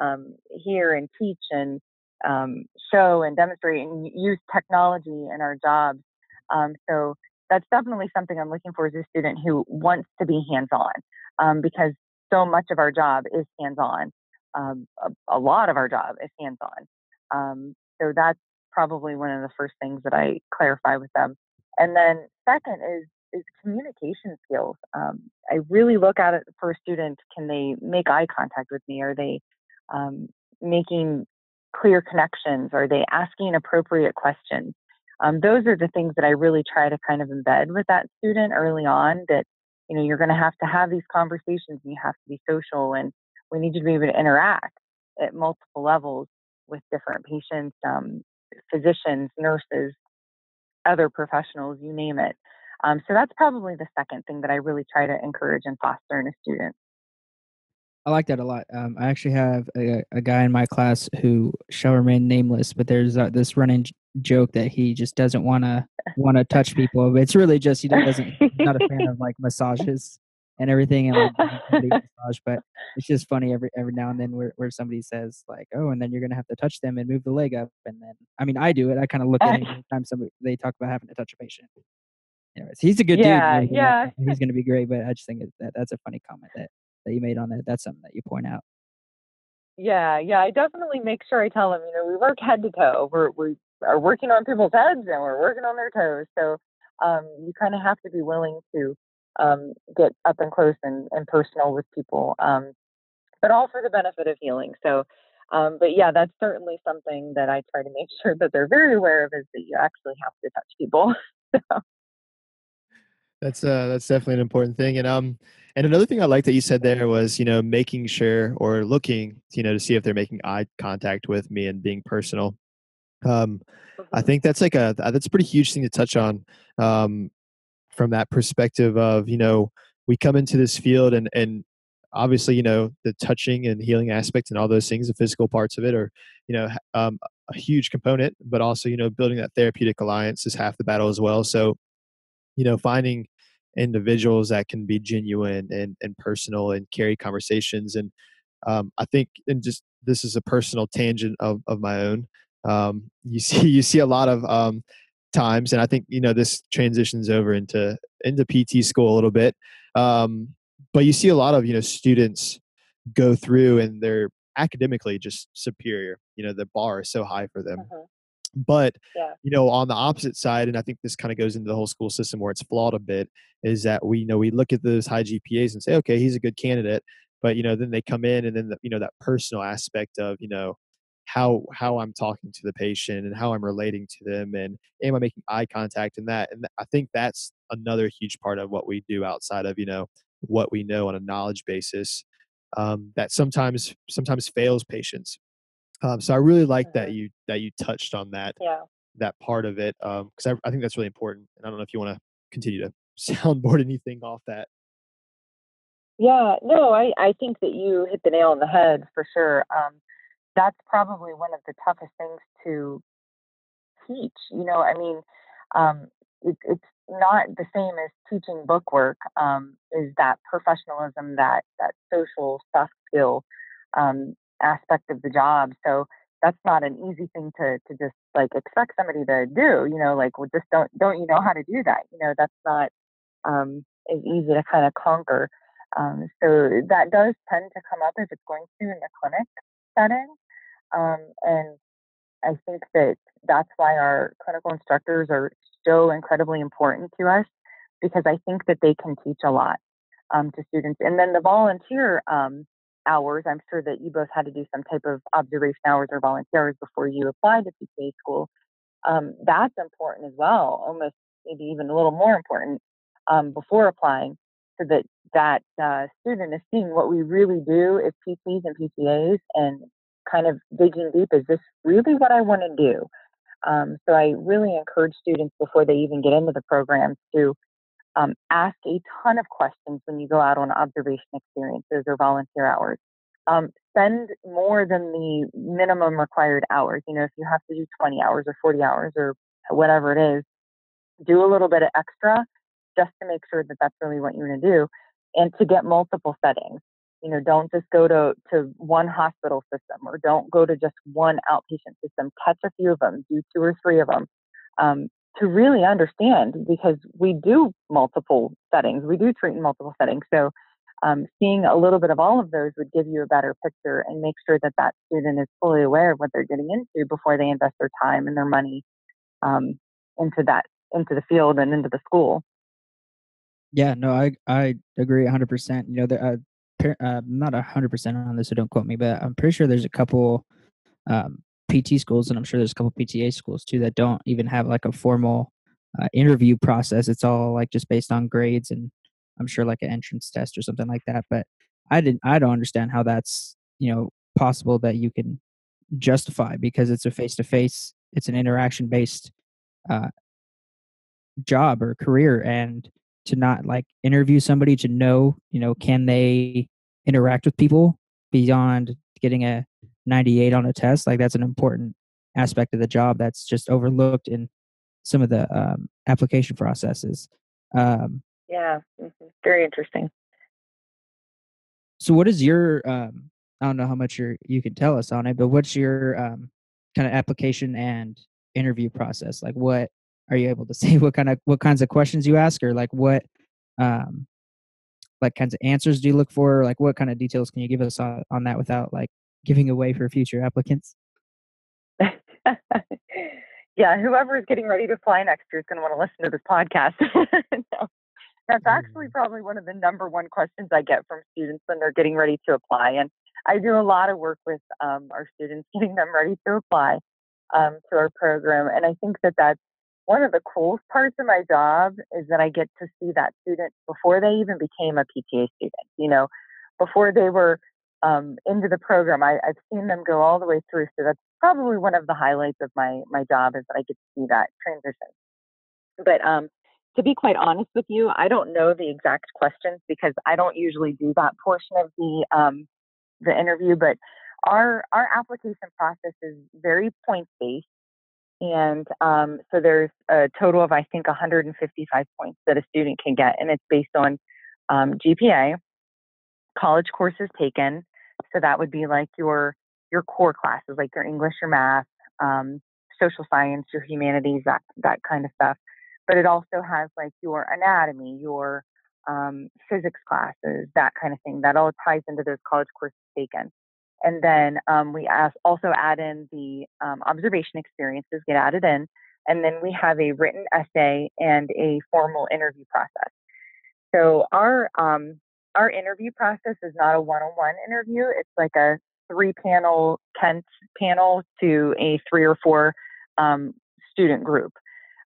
Speaker 5: um, hear and teach and um, show and demonstrate and use technology in our jobs. Um, so that's definitely something I'm looking for as a student who wants to be hands-on um, because so much of our job is hands-on. Um, a, a, lot of our job is hands-on. so that's probably one of the first things that I clarify with them. And then second is is communication skills. Um, I really look at it for a student. Can they make eye contact with me? Are they um, making clear connections? Are they asking appropriate questions? Um, those are the things that I really try to kind of embed with that student early on. That you know you're going to have to have these conversations, and you have to be social, and we need you to be able to interact at multiple levels with different patients, um, physicians, nurses, other professionals, you name it. Um, so that's probably the second thing that I really try to encourage and foster in a student.
Speaker 6: I like that a lot. Um, I actually have a, a, guy in my class who shall remain nameless, but there's uh, this running joke that he just doesn't want to want to touch people. It's really just he doesn't not a fan of like massages and everything and like massage, but it's just funny every every now and then where, where somebody says like, oh, and then you're gonna have to touch them and move the leg up, and then I mean I do it. I kind of look at it every time somebody they talk about having to touch a patient. Anyways, he's a good
Speaker 5: yeah,
Speaker 6: dude.
Speaker 5: Yeah,
Speaker 6: he's gonna be great, but I just think that that's a funny comment that that you made on that. That's something that you point out.
Speaker 5: Yeah, yeah, I definitely make sure I tell them. You know, we work head to toe. We're we are working on people's heads and we're working on their toes. So um, you kind of have to be willing to um, get up and close and, and personal with people, um, but all for the benefit of healing. So, um, but yeah, that's certainly something that I try to make sure that they're very aware of is that you actually have to touch people. so.
Speaker 2: That's uh that's definitely an important thing. And um and another thing I like that you said there was, you know, making sure or looking, you know, to see if they're making eye contact with me and being personal. Um I mm-hmm. think that's like a that's a pretty huge thing to touch on. Um from that perspective of you know we come into this field and and obviously you know the touching and healing aspect and all those things the physical parts of it are you know um, a huge component but also you know building that therapeutic alliance is half the battle as well. So you know finding individuals that can be genuine and, and personal and carry conversations and um, i think and just this is a personal tangent of, of my own. Um, you see you see a lot of um, times and i think you know this transitions over into into pt school a little bit um, but you see a lot of you know students go through and they're academically just superior you know the bar is so high for them uh-huh. but
Speaker 5: yeah.
Speaker 2: you know on the opposite side and i think this kind of goes into the whole school system where it's flawed a bit is that we you know we look at those high gpas and say okay he's a good candidate but you know then they come in and then the, you know that personal aspect of you know how how I'm talking to the patient and how I'm relating to them and am I making eye contact and that and I think that's another huge part of what we do outside of you know what we know on a knowledge basis um, that sometimes sometimes fails patients. Um, so I really like that
Speaker 5: mm-hmm.
Speaker 2: you that you touched on that
Speaker 5: yeah.
Speaker 2: that part of it because um, I, I think that's really important. And I don't know if you want to continue to soundboard anything off that.
Speaker 5: Yeah, no, I, I think that you hit the nail on the head for sure. Um, that's probably one of the toughest things to teach. You know, I mean, um, it, it's not the same as teaching book work. Um, is that professionalism, that that social soft skill um, aspect of the job? So that's not an easy thing to to just like expect somebody to do. You know, like well, just don't don't you know how to do that? You know, that's not um, as easy to kind of conquer. Um, so that does tend to come up if it's going to in the clinic setting. Um, and I think that that's why our clinical instructors are so incredibly important to us because I think that they can teach a lot um, to students. And then the volunteer um, hours, I'm sure that you both had to do some type of observation hours or volunteer hours before you applied to PTA school. Um, that's important as well, almost maybe even a little more important um, before applying so that that uh, student is seeing what we really do as PTs and PTAs and kind of digging deep is this really what I want to do? Um, so I really encourage students before they even get into the program to um, ask a ton of questions when you go out on observation experiences or volunteer hours. Um, spend more than the minimum required hours. You know, if you have to do 20 hours or 40 hours or whatever it is, do a little bit of extra just to make sure that that's really what you're going to do and to get multiple settings you know don't just go to to one hospital system or don't go to just one outpatient system. Catch a few of them do two or three of them um, to really understand because we do multiple settings. We do treat in multiple settings. So um, seeing a little bit of all of those would give you a better picture and make sure that that student is fully aware of what they're getting into before they invest their time and their money um, into that into the field and into the school.
Speaker 6: Yeah no i i agree 100% you know there uh, not 100% on this so don't quote me but i'm pretty sure there's a couple um, pt schools and i'm sure there's a couple pta schools too that don't even have like a formal uh, interview process. It's all like just based on grades and i'm sure like an entrance test or something like that but i didn't i don't understand how that's you know possible that you can justify because it's a face to face it's an interaction based uh, job or career and to not like interview somebody to know you know can they interact with people beyond getting a 98 on a test? Like that's an important aspect of the job that's just overlooked in some of the um, application processes. Um,
Speaker 5: yeah mm-hmm. very interesting.
Speaker 6: So what is your um, i don't know how much you you can tell us on it but what's your um, kind of application and interview process? Like what are you able to say what kind of what kinds of questions you ask or like what um like kinds of answers do you look for? Or, like what kind of details can you give us on, on that without like giving away for future applicants?
Speaker 5: Yeah whoever is getting ready to fly next year is going to want to listen to this podcast. No, that's actually mm. probably one of the number one questions i get from students when they're getting ready to apply and i do a lot of work with um, our students getting them ready to apply um, to our program and i think that that's one of the coolest parts of my job is that I get to see that student before they even became a PTA student. You know, before they were um, into the program, I, I've seen them go all the way through. So that's probably one of the highlights of my my job is that I get to see that transition. But um, to be quite honest with you, I don't know the exact questions because I don't usually do that portion of the um, the interview. But our our application process is very point based. And um, so there's a total of, I think, 155 points that a student can get, and it's based on um, GPA, college courses taken. So that would be like your your core classes, like your English, your math, um, social science, your humanities, that that kind of stuff. But it also has like your anatomy, your um, physics classes, that kind of thing. That all ties into those college courses taken. And then um, we ask, also add in the um, observation experiences, get added in. And then we have a written essay and a formal interview process. So our um, our interview process is not a one-on-one interview. It's like a three-panel Kent panel to a three or four um, student group.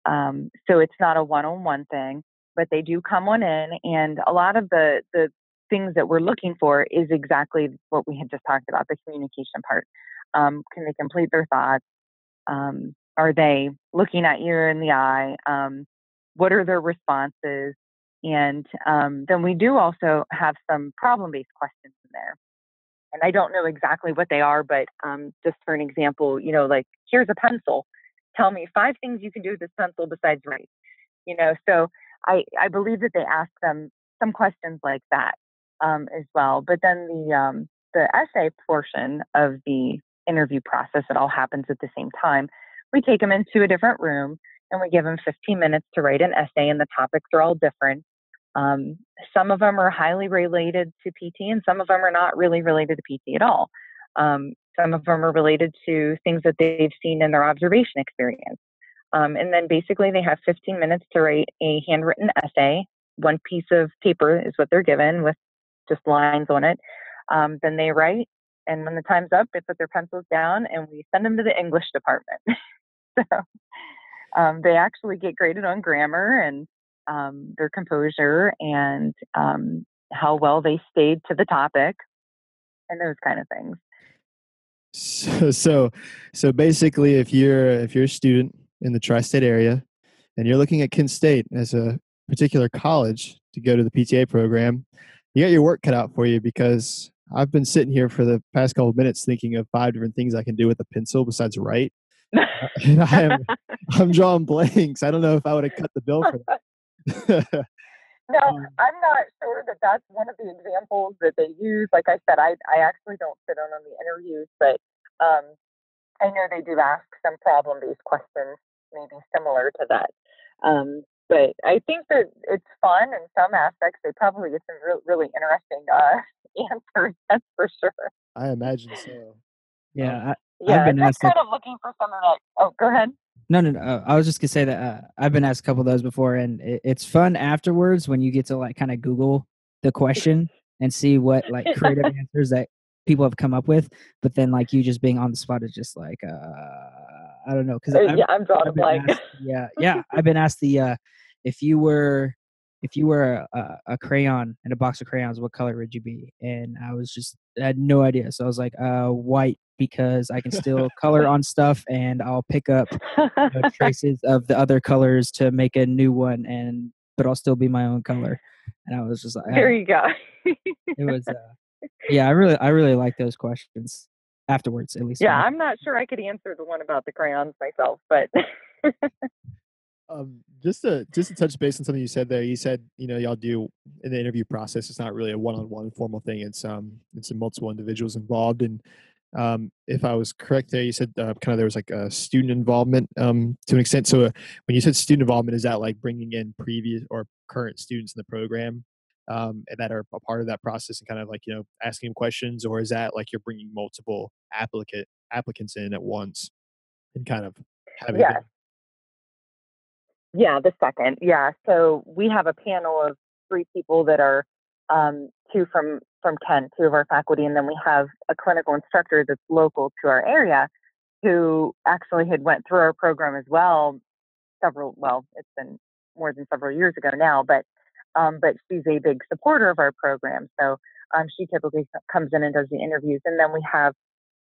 Speaker 5: Um, so it's not a one-on-one thing, but they do come on in, and a lot of the the things that we're looking for is exactly what we had just talked about the communication part. Um, can they complete their thoughts? Um, are they looking at you in the eye? Um, what are their responses? And um, then we do also have some problem based questions in there. And I don't know exactly what they are, but um, just for an example, you know, like here's a pencil. Tell me five things you can do with this pencil besides write. You know, so I, I believe that they ask them some questions like that um, as well. But then the um, the essay portion of the interview process, it all happens at the same time. We take them into a different room and we give them 15 minutes to write an essay, and the topics are all different. Um, some of them are highly related to PT, and some of them are not really related to PT at all. Um, some of them are related to things that they've seen in their observation experience. Um, and then basically, they have 15 minutes to write a handwritten essay. One piece of paper is what they're given with just lines on it. Um, then they write, and when the time's up, they put their pencils down, and we send them to the English department. so um, they actually get graded on grammar and um, their composure and um, how well they stayed to the topic, and those kind of things.
Speaker 2: So, so, so basically, if you're if you're a student in the tri-state area, and you're looking at Kent State as a particular college to go to the PTA program, you got your work cut out for you because I've been sitting here for the past couple of minutes thinking of five different things I can do with a pencil besides write. and I am I'm drawing blanks. I don't know if I would have cut the bill for that.
Speaker 5: No,
Speaker 2: Um,
Speaker 5: I'm not sure that that's one of the examples that they use. Like I said, I I actually don't sit in on the interviews, but um, I know they do ask some problem-based questions, maybe similar to that. Um, but I think that it's fun in some aspects. They probably get some re- really interesting uh, answers. That's for sure.
Speaker 2: I imagine so.
Speaker 6: Yeah, I,
Speaker 5: Yeah,
Speaker 6: been
Speaker 5: just
Speaker 6: asked a-
Speaker 5: kind of looking for some of that. Oh, go ahead.
Speaker 6: No, no, no. uh, I was just gonna say that uh, I've been asked a couple of those before, and it, it's fun afterwards when you get to like kind of Google the question and see what like creative answers that people have come up with. But then like you just being on the spot is just like uh, I don't know because
Speaker 5: Uh, yeah, I'm drawing a
Speaker 6: I've been
Speaker 5: blank.
Speaker 6: asked, yeah, yeah. I've been asked the uh, if you were if you were a, a, crayon in a box of crayons, what color would you be? And I was just I had no idea, so I was like, uh, white because I can still color on stuff and I'll pick up you know, traces of the other colors to make a new one, and but I'll still be my own color. And I was just like,
Speaker 5: there
Speaker 6: uh,
Speaker 5: you go.
Speaker 6: it was, uh, yeah, I really, I really like those questions afterwards, at least.
Speaker 5: yeah. I'm not sure I could answer the one about the crayons myself, but
Speaker 2: Um, just to just to touch base on something you said there. You said you know y'all do in the interview process. It's not really a one-on-one formal thing. It's um it's multiple individuals involved. And um, if I was correct there, you said uh, kind of there was like a student involvement um to an extent. So uh, when you said student involvement, is that like bringing in previous or current students in the program? Um, that are a part of that process and kind of like you know asking them questions, or is that like you're bringing multiple applicant applicants in at once and kind of having
Speaker 5: Yes. Yeah, the second. Yeah. So we have a panel of three people that are um, two from from Kent, two of our faculty, and then we have a clinical instructor that's local to our area who actually had went through our program as well several well, it's been more than several years ago now, but um, but she's a big supporter of our program. So um, she typically comes in and does the interviews, and then we have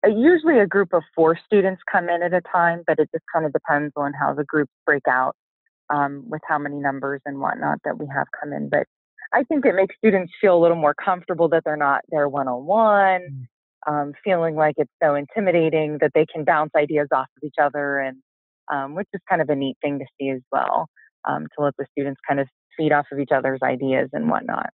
Speaker 5: uh, usually a group of four students come in at a time, but it just kind of depends on how the groups break out um, with how many numbers and whatnot that we have come in. But I think it makes students feel a little more comfortable that they're not there one on one, um, feeling like it's so intimidating that they can bounce ideas off of each other, and um, which is kind of a neat thing to see as well, um, to let the students kind of feed off of each other's ideas and whatnot.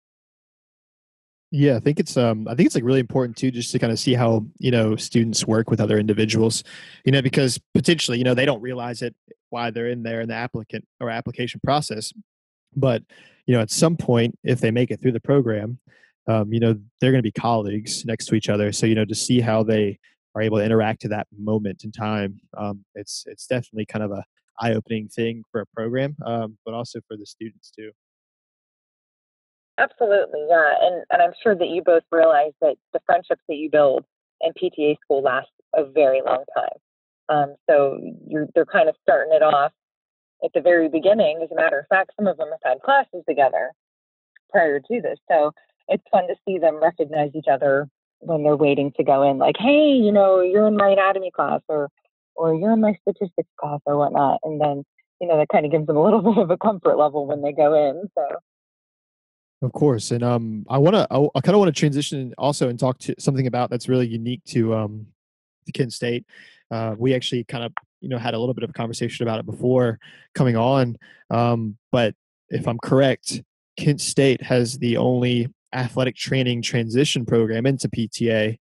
Speaker 2: Yeah, I think it's um I think it's like really important too just to kind of see how, you know, students work with other individuals. You know, because potentially, you know, they don't realize it why they're in there in the applicant or application process. But, you know, at some point if they make it through the program, um, you know, they're going to be colleagues next to each other. So, you know, to see how they are able to interact to that moment in time, um, it's it's definitely kind of a eye-opening thing for a program, um, but also for the students too.
Speaker 5: Absolutely, yeah, and and I'm sure that you both realize that the friendships that you build in PTA school last a very long time. Um, so you're they're kind of starting it off at the very beginning. As a matter of fact, some of them have had classes together prior to this, so it's fun to see them recognize each other when they're waiting to go in. Like, hey, you know, you're in my anatomy class, or or you're in my statistics class, or whatnot, and then you know that kind of gives them a little bit of a comfort level when they go in. So.
Speaker 2: Of course, and um, I want to, I, kind of want to transition also and talk to something about that's really unique to um, to Kent State. Uh, we actually kind of, you know, had a little bit of a conversation about it before coming on. Um, but if I'm correct, Kent State has the only athletic training transition program into PTA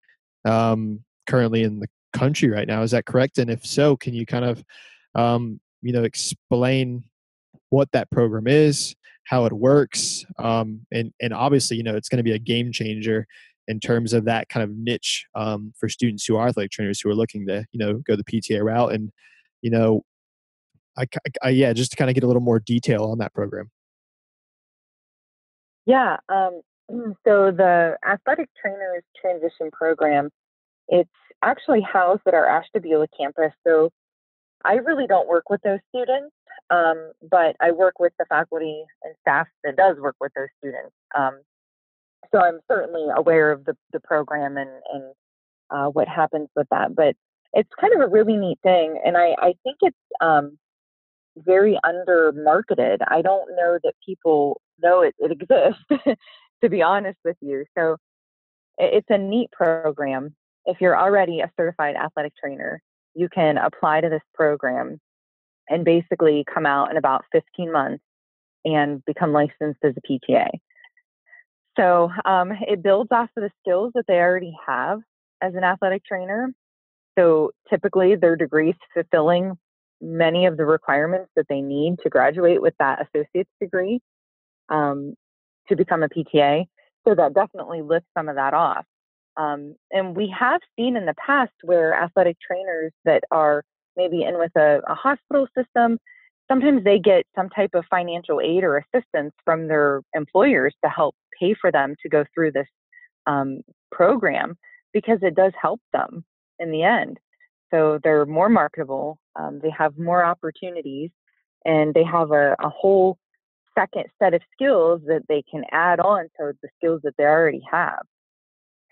Speaker 2: um, currently in the country right now. Is that correct? And if so, can you kind of, um, you know, explain what that program is? How it works um, and and obviously you know it's going to be a game changer in terms of that kind of niche um, for students who are athletic trainers who are looking to you know go the PTA route and you know I, I yeah just to kind of get a little more detail on that program
Speaker 5: Yeah. Um, so the athletic trainers transition program, it's actually housed at our Ashtabula campus. So I really don't work with those students, um, but I work with the faculty and staff that does work with those students. Um, so I'm certainly aware of the, the program and, and uh, what happens with that. But it's kind of a really neat thing, and I, I think it's um, very under marketed. I don't know that people know it, it exists, to be honest with you. So it's a neat program. If you're already a certified athletic trainer, you can apply to this program and basically come out in about 15 months and become licensed as a PTA. So um, it builds off of the skills that they already have as an athletic trainer. So typically, their degrees fulfilling many of the requirements that they need to graduate with that associate's degree um, to become a PTA. So that definitely lifts some of that off. Um, and we have seen in the past where athletic trainers that are maybe in with a, a hospital system, sometimes they get some type of financial aid or assistance from their employers to help pay for them to go through this um, program because it does help them in the end. So they're more marketable, um, they have more opportunities, and they have a, a whole second set of skills that they can add on to the skills that they already have.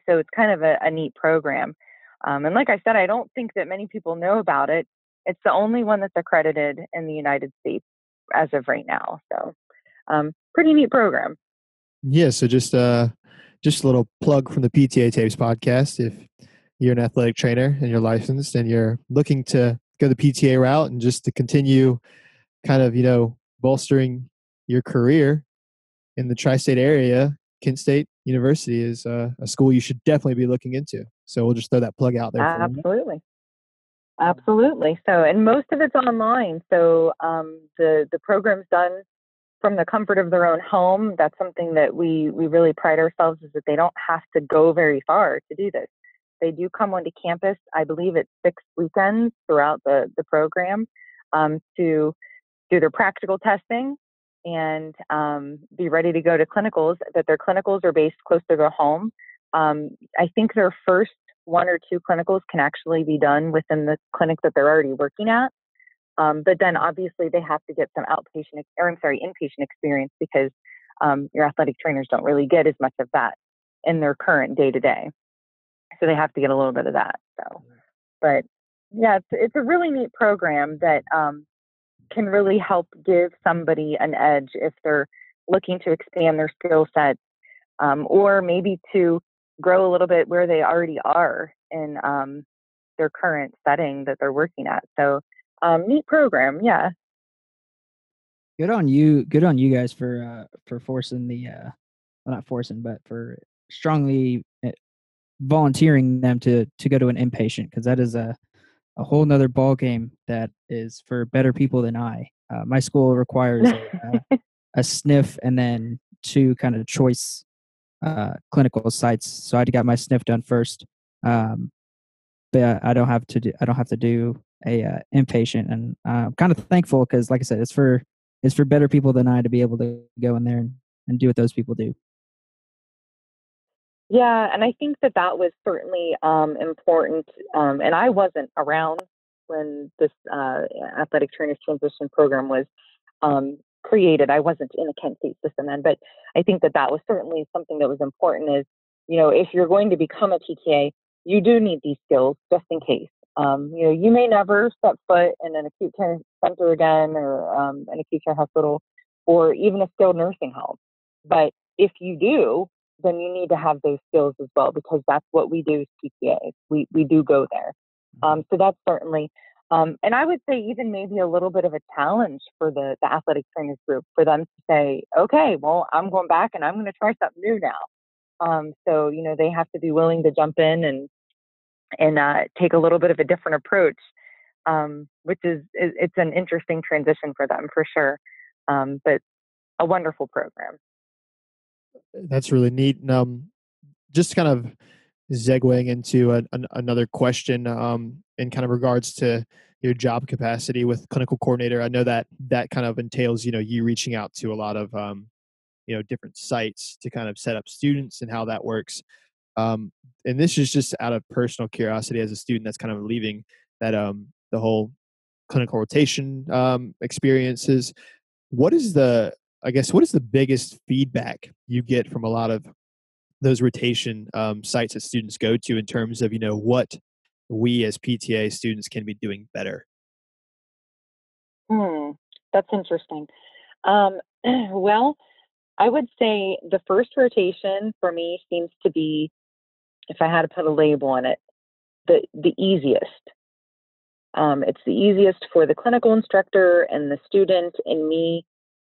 Speaker 5: So it's kind of a, a neat program. Um, and like I said, I don't think that many people know about it. It's the only one that's accredited in the United States as of right now. So, um, pretty neat program.
Speaker 2: Yeah. So just uh, just a little plug from the PTA Tapes podcast. If you're an athletic trainer and you're licensed and you're looking to go the PTA route and just to continue, kind of you know bolstering your career in the tri-state area, Kent State University is uh, a school you should definitely be looking into. So we'll just throw that plug out there.
Speaker 5: Absolutely. Absolutely. So, and most of it's online. So, um, the the program's done from the comfort of their own home. That's something that we we really pride ourselves is that they don't have to go very far to do this. They do come onto campus. I believe it's six weekends throughout the the program um, to do their practical testing and um, be ready to go to clinicals. That their clinicals are based close to their home. Um, I think their first one or two clinicals can actually be done within the clinic that they're already working at. Um, but then obviously they have to get some outpatient, or I'm sorry, inpatient experience because um, your athletic trainers don't really get as much of that in their current day to day. So they have to get a little bit of that. So, but yeah, it's, it's a really neat program that um, can really help give somebody an edge if they're looking to expand their skill set um, or maybe to grow a little bit where they already are in um, their current setting that they're working at. So um, neat program, yeah.
Speaker 6: Good on you. Good on you guys for uh, for forcing the uh, well, not forcing, but for strongly eh, volunteering them to to go to an inpatient because that is a a whole nother ball game that is for better people than I. Uh, my school requires a, a sniff and then two kind of choice uh, clinical sites. So I got my sniff done first. Um, but I don't have to do I don't have to do a uh, inpatient, and I'm kind of thankful because, like I said, it's for it's for better people than I to be able to go in there and, and do what those people do.
Speaker 5: Yeah, and I think that that was certainly um, important. Um, and I wasn't around when this uh, athletic trainers transition program was um, created. I wasn't in the Kent State system then, but I think that that was certainly something that was important. Is you know, if you're going to become a PTA, you do need these skills just in case. Um, you know, you may never step foot in an acute care center again, or um, an acute care hospital, or even a skilled nursing home. But if you do, then you need to have those skills as well because that's what we do as PTAs. We we do go there. Um, so that's certainly um, and I would say even maybe a little bit of a challenge for the, the athletic trainers group for them to say, okay, well, I'm going back and I'm going to try something new now. Um, so, you know, they have to be willing to jump in and, and uh, take a little bit of a different approach, um, which is, it's an interesting transition for them for sure. Um, but a wonderful program.
Speaker 2: That's really neat. And um, just kind of segueing into a, an, another question um, in kind of regards to your job capacity with clinical coordinator. I know that that kind of entails you know you reaching out to a lot of um, you know different sites to kind of set up students and how that works. Um, and this is just out of personal curiosity as a student that's kind of leaving that um, the whole clinical rotation um, experiences. What is the I guess what is the biggest feedback you get from a lot of those rotation um, sites that students go to in terms of you know what we as PTA students can be doing better?
Speaker 5: Hmm, that's interesting. Um, well, I would say the first rotation for me seems to be, if I had to put a label on it, the the easiest. Um, it's the easiest for the clinical instructor and the student and me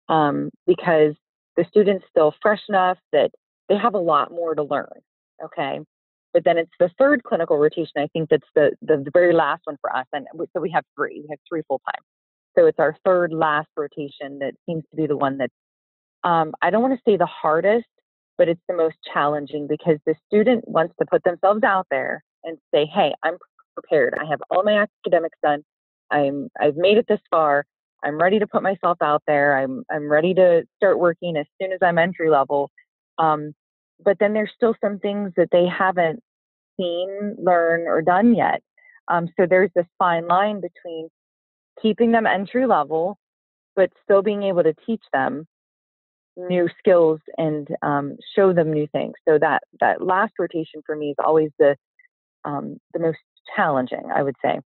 Speaker 5: um, because the student's still fresh enough that they have a lot more to learn. Okay. But then it's the third clinical rotation. I think that's the, the, the very last one for us. And so we have three, we have three full time. So it's our third last rotation that seems to be the one that um, I don't want to say the hardest, but it's the most challenging because the student wants to put themselves out there and say, hey, I'm prepared. I have all my academics done. I'm I've made it this far. I'm ready to put myself out there. I'm I'm ready to start working as soon as I'm entry level. Um, but then there's still some things that they haven't seen, learned, or done yet. Um, so there's this fine line between keeping them entry level, but still being able to teach them new skills and um, show them new things. So that that last rotation for me is always the um, the most challenging, I would say.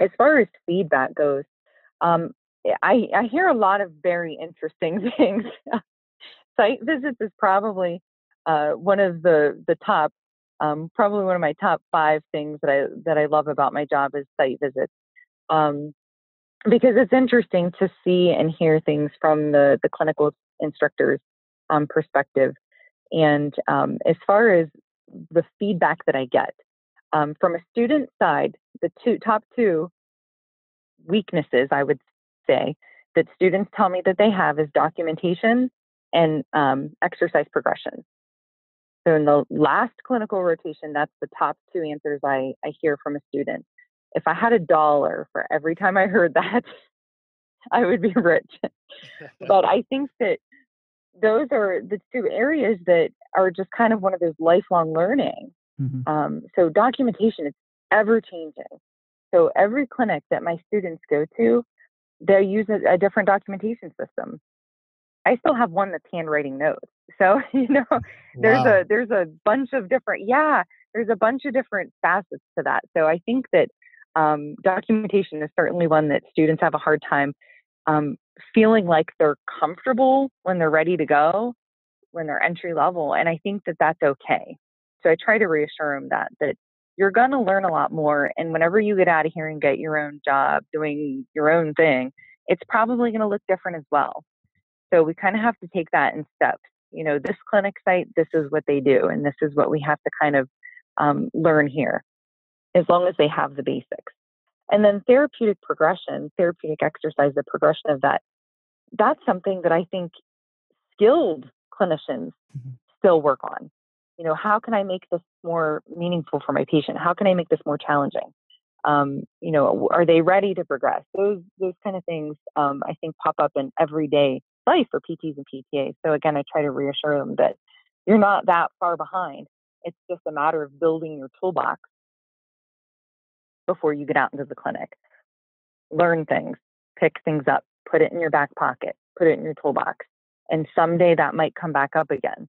Speaker 5: As far as feedback goes, um, I, I hear a lot of very interesting things. Site visits is probably uh, one of the the top, um, probably one of my top five things that I that I love about my job is site visits, um, because it's interesting to see and hear things from the the clinical instructors' um, perspective. And um, as far as the feedback that I get, um, from a student side, the two top two weaknesses I would say that students tell me that they have is documentation and um, exercise progression. So in the last clinical rotation, that's the top two answers I, I hear from a student. If I had a dollar for every time I heard that, I would be rich. but I think that those are the two areas that are just kind of one of those lifelong learning Mm-hmm. Um, so documentation is ever changing. So every clinic that my students go to, they use a, a different documentation system. I still have one that's handwriting notes. So you know, there's wow. a there's a bunch of different yeah, there's a bunch of different facets to that. So I think that um, documentation is certainly one that students have a hard time um, feeling like they're comfortable when they're ready to go, when they're entry level, and I think that that's okay. So I try to reassure them that that you're going to learn a lot more and whenever you get out of here and get your own job doing your own thing, it's probably going to look different as well. So we kind of have to take that in steps. You know, this clinic site, this is what they do, and this is what we have to kind of um, learn here, as long as they have the basics. And then therapeutic progression, therapeutic exercise, the progression of that, that's something that I think skilled clinicians mm-hmm. still work on you know how can i make this more meaningful for my patient how can i make this more challenging um, you know are they ready to progress those those kind of things um, i think pop up in everyday life for pts and ptas so again i try to reassure them that you're not that far behind. It's just a matter of building your toolbox before you get out into the clinic. Learn things pick things up put it in your back pocket put it in your toolbox and someday that might come back up again.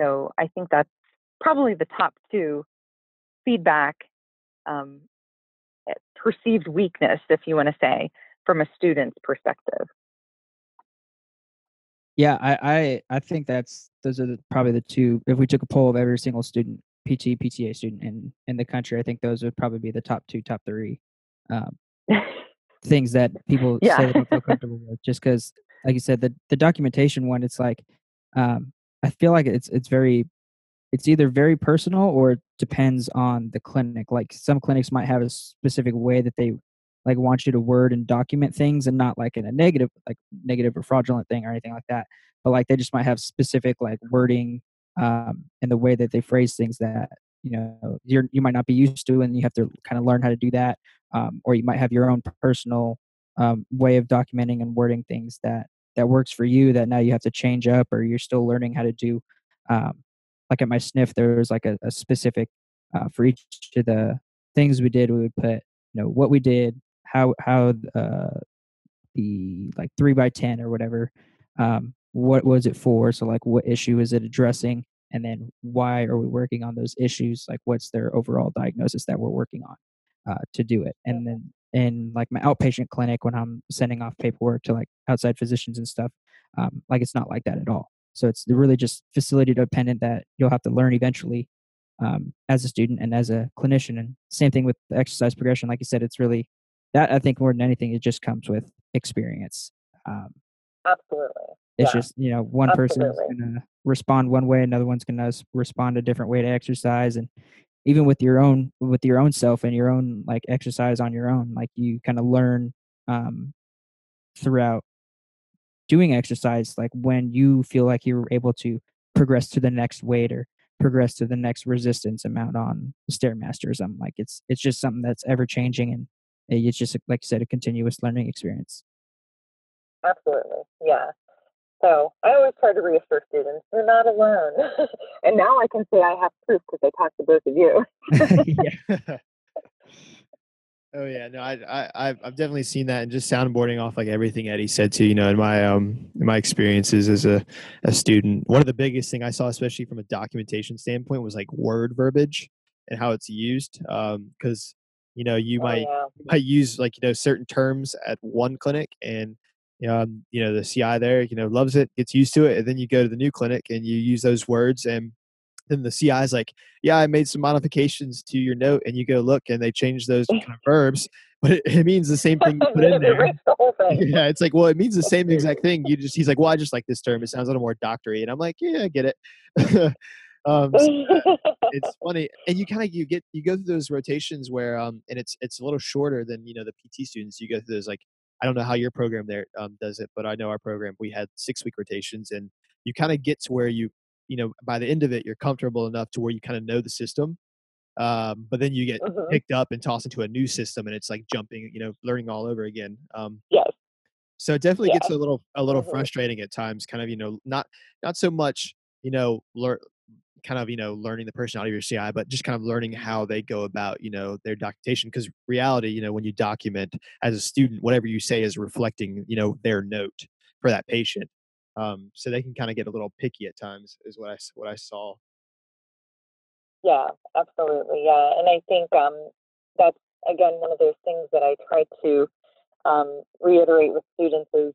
Speaker 5: So I think that's probably the top two feedback, um, eh, perceived weakness, if you want to say, from a student's perspective.
Speaker 6: Yeah, I, I, I think that's those are the, probably the two. If we took a poll of every single student, PT, PTA student in in the country, I think those would probably be the top two, top three um, things that people yeah. say they don't feel comfortable with. Just because, like you said, the the documentation one, it's like um, I feel like it's it's very it's either very personal or it depends on the clinic. Like some clinics might have a specific way that they like want you to word and document things and not like in a negative like negative or fraudulent thing or anything like that. But like they just might have specific like wording um and the way that they phrase things that you know you're you might not be used to and you have to kind of learn how to do that. Um, or you might have your own personal um, way of documenting and wording things that that works for you that now you have to change up or you're still learning how to do um, like at my sniff there was like a, a specific uh, for each of the things we did we would put you know what we did how how uh, the like three by ten or whatever um, what was it for so like what issue is it addressing and then why are we working on those issues like what's their overall diagnosis that we're working on uh, to do it and then in like my outpatient clinic when I'm sending off paperwork to like outside physicians and stuff. Um, like it's not like that at all. So it's really just facility dependent that you'll have to learn eventually um, as a student and as a clinician. And same thing with the exercise progression. Like you said, it's really that I think more than anything, it just comes with experience. Um,
Speaker 5: Absolutely.
Speaker 6: it's
Speaker 5: Yeah.
Speaker 6: just you know one person
Speaker 5: is
Speaker 6: gonna respond one way, another one's gonna respond a different way to exercise, and even with your own with your own self and your own like exercise on your own, like you kind of learn um, throughout doing exercise, like when you feel like you're able to progress to the next weight or progress to the next resistance amount on the stairmaster or something like it's it's just something that's ever changing and it's just like you said a continuous learning experience
Speaker 5: Absolutely. Yeah. So I always try to reassure students you're not alone. and now I can say I have proof because I talked to both of you.
Speaker 6: yeah
Speaker 2: oh yeah, no, I, I, I've I've definitely seen that, and just soundboarding off like everything Eddie said too. You know, in my um, in my experiences as a, a student, one of the biggest thing I saw, especially from a documentation standpoint, was like word verbiage and how it's used. Um, because you know, you
Speaker 5: Oh,
Speaker 2: might
Speaker 5: yeah.
Speaker 2: might use like you know certain terms at one clinic and um, you know the ci there you know loves it gets used to it and then you go to the new clinic and you use those words and then the ci is like yeah i made some modifications to your note and you go look and they change those kind of verbs but it, it means the same thing you put in there.
Speaker 5: the
Speaker 2: yeah it's like well it means the same exact thing you just he's like well i just like this term it sounds a little more doctory and i'm like yeah i get it um so it's funny and you kind of you get you go through those rotations where um and it's it's a little shorter than you know the pt students you go through those like i don't know how your program there um, does it but i know our program we had six week rotations and you kind of get to where you you know by the end of it you're comfortable enough to where you kind of know the system um but then you get
Speaker 5: Mhm.
Speaker 2: picked up and tossed into a new system and it's like jumping you know learning all over again um
Speaker 5: Yes.
Speaker 2: so it definitely gets a little a little
Speaker 5: Mhm.
Speaker 2: frustrating at times kind of you know not not so much you know learn kind of you know learning the personality of your ci but just kind of learning how they go about you know their documentation because reality you know when you document as a student whatever you say is reflecting you know their note for that patient um, so they can kind of get a little picky at times is what I what i saw
Speaker 5: Yeah, absolutely. Yeah. And I think um, that's, again, one of those things that I try to um, reiterate with students is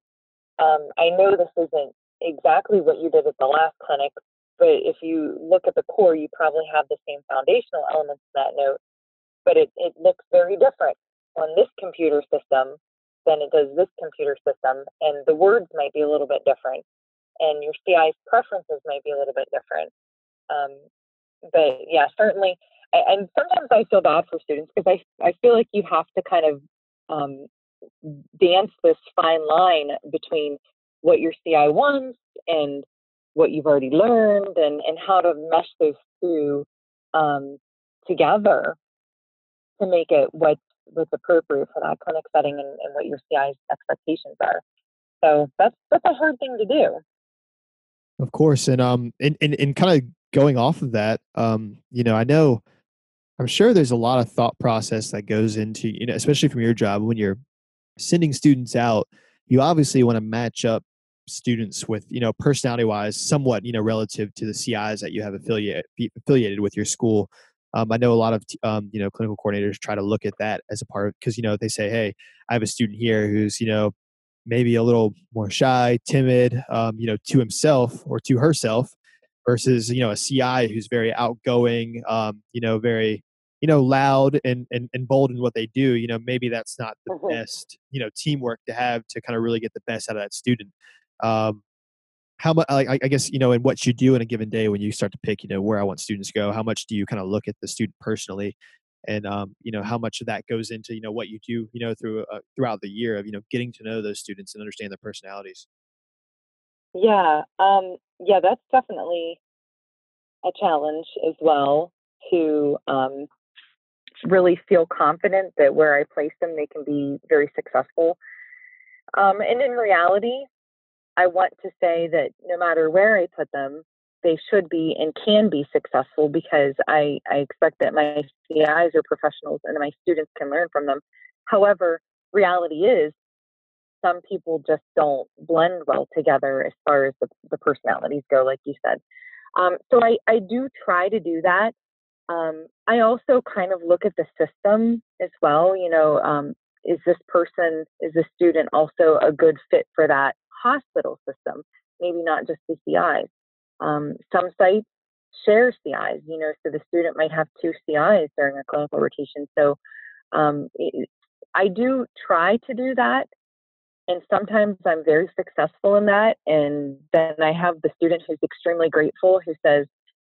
Speaker 5: um, I know this isn't exactly what you did at the last clinic, but if you look at the core, you probably have the same foundational elements in that note, but it, it looks very different on this computer system than it does this computer system. And the words might be a little bit different, and your CI's preferences might be a little bit different. Um, but yeah, certainly. And sometimes I feel bad for students because I, I feel like you have to kind of um, dance this fine line between what your CI wants and what you've already learned and, and how to mesh those two um, together to make it what's, what's appropriate for that clinic setting and, and what your CI's expectations are. So that's, that's a hard thing to do.
Speaker 2: Of course, and um, and and, and kind of going off of that, um, you know, I know, I'm sure there's a lot of thought process that goes into, you know, especially from your job when you're sending students out. You obviously want to match up students with, you know, personality wise, somewhat, you know, relative to the CIs that you have affiliate affiliated with your school. Um, I know a lot of um, you know clinical coordinators try to look at that as a part of because you know they say, hey, I have a student here who's you know maybe a little more shy, timid, um, you know, to himself or to herself, versus you know a CI who's very outgoing, um, you know, very you know loud and, and and bold in what they do. You know, maybe that's not the
Speaker 5: Mhm.
Speaker 2: best you know teamwork to have to kind of really get the best out of that student. Um, how much? I, I guess you know, in what you do in a given day when you start to pick, you know, where I want students to go. How much do you kind of look at the student personally? and um, you know how much of that goes into you know what you do you know through uh, throughout the year of you know getting to know those students and understand their personalities
Speaker 5: Yeah, um, yeah, that's definitely a challenge as well to um, really feel confident that where I place them, they can be very successful. Um, and in reality, I want to say that no matter where I put them, they should be and can be successful because I, I expect that my CIs are professionals and my students can learn from them. However, reality is some people just don't blend well together as far as the, the personalities go, like you said. Um, so I, I do try to do that. Um, I also kind of look at the system as well. You know, um, is this person, is this student also a good fit for that hospital system? Maybe not just the CIs. Um, some sites share CIs, you know, so the student might have two CIs during a clinical rotation. So um, it, I do try to do that. And sometimes I'm very successful in that. And then I have the student who's extremely grateful who says,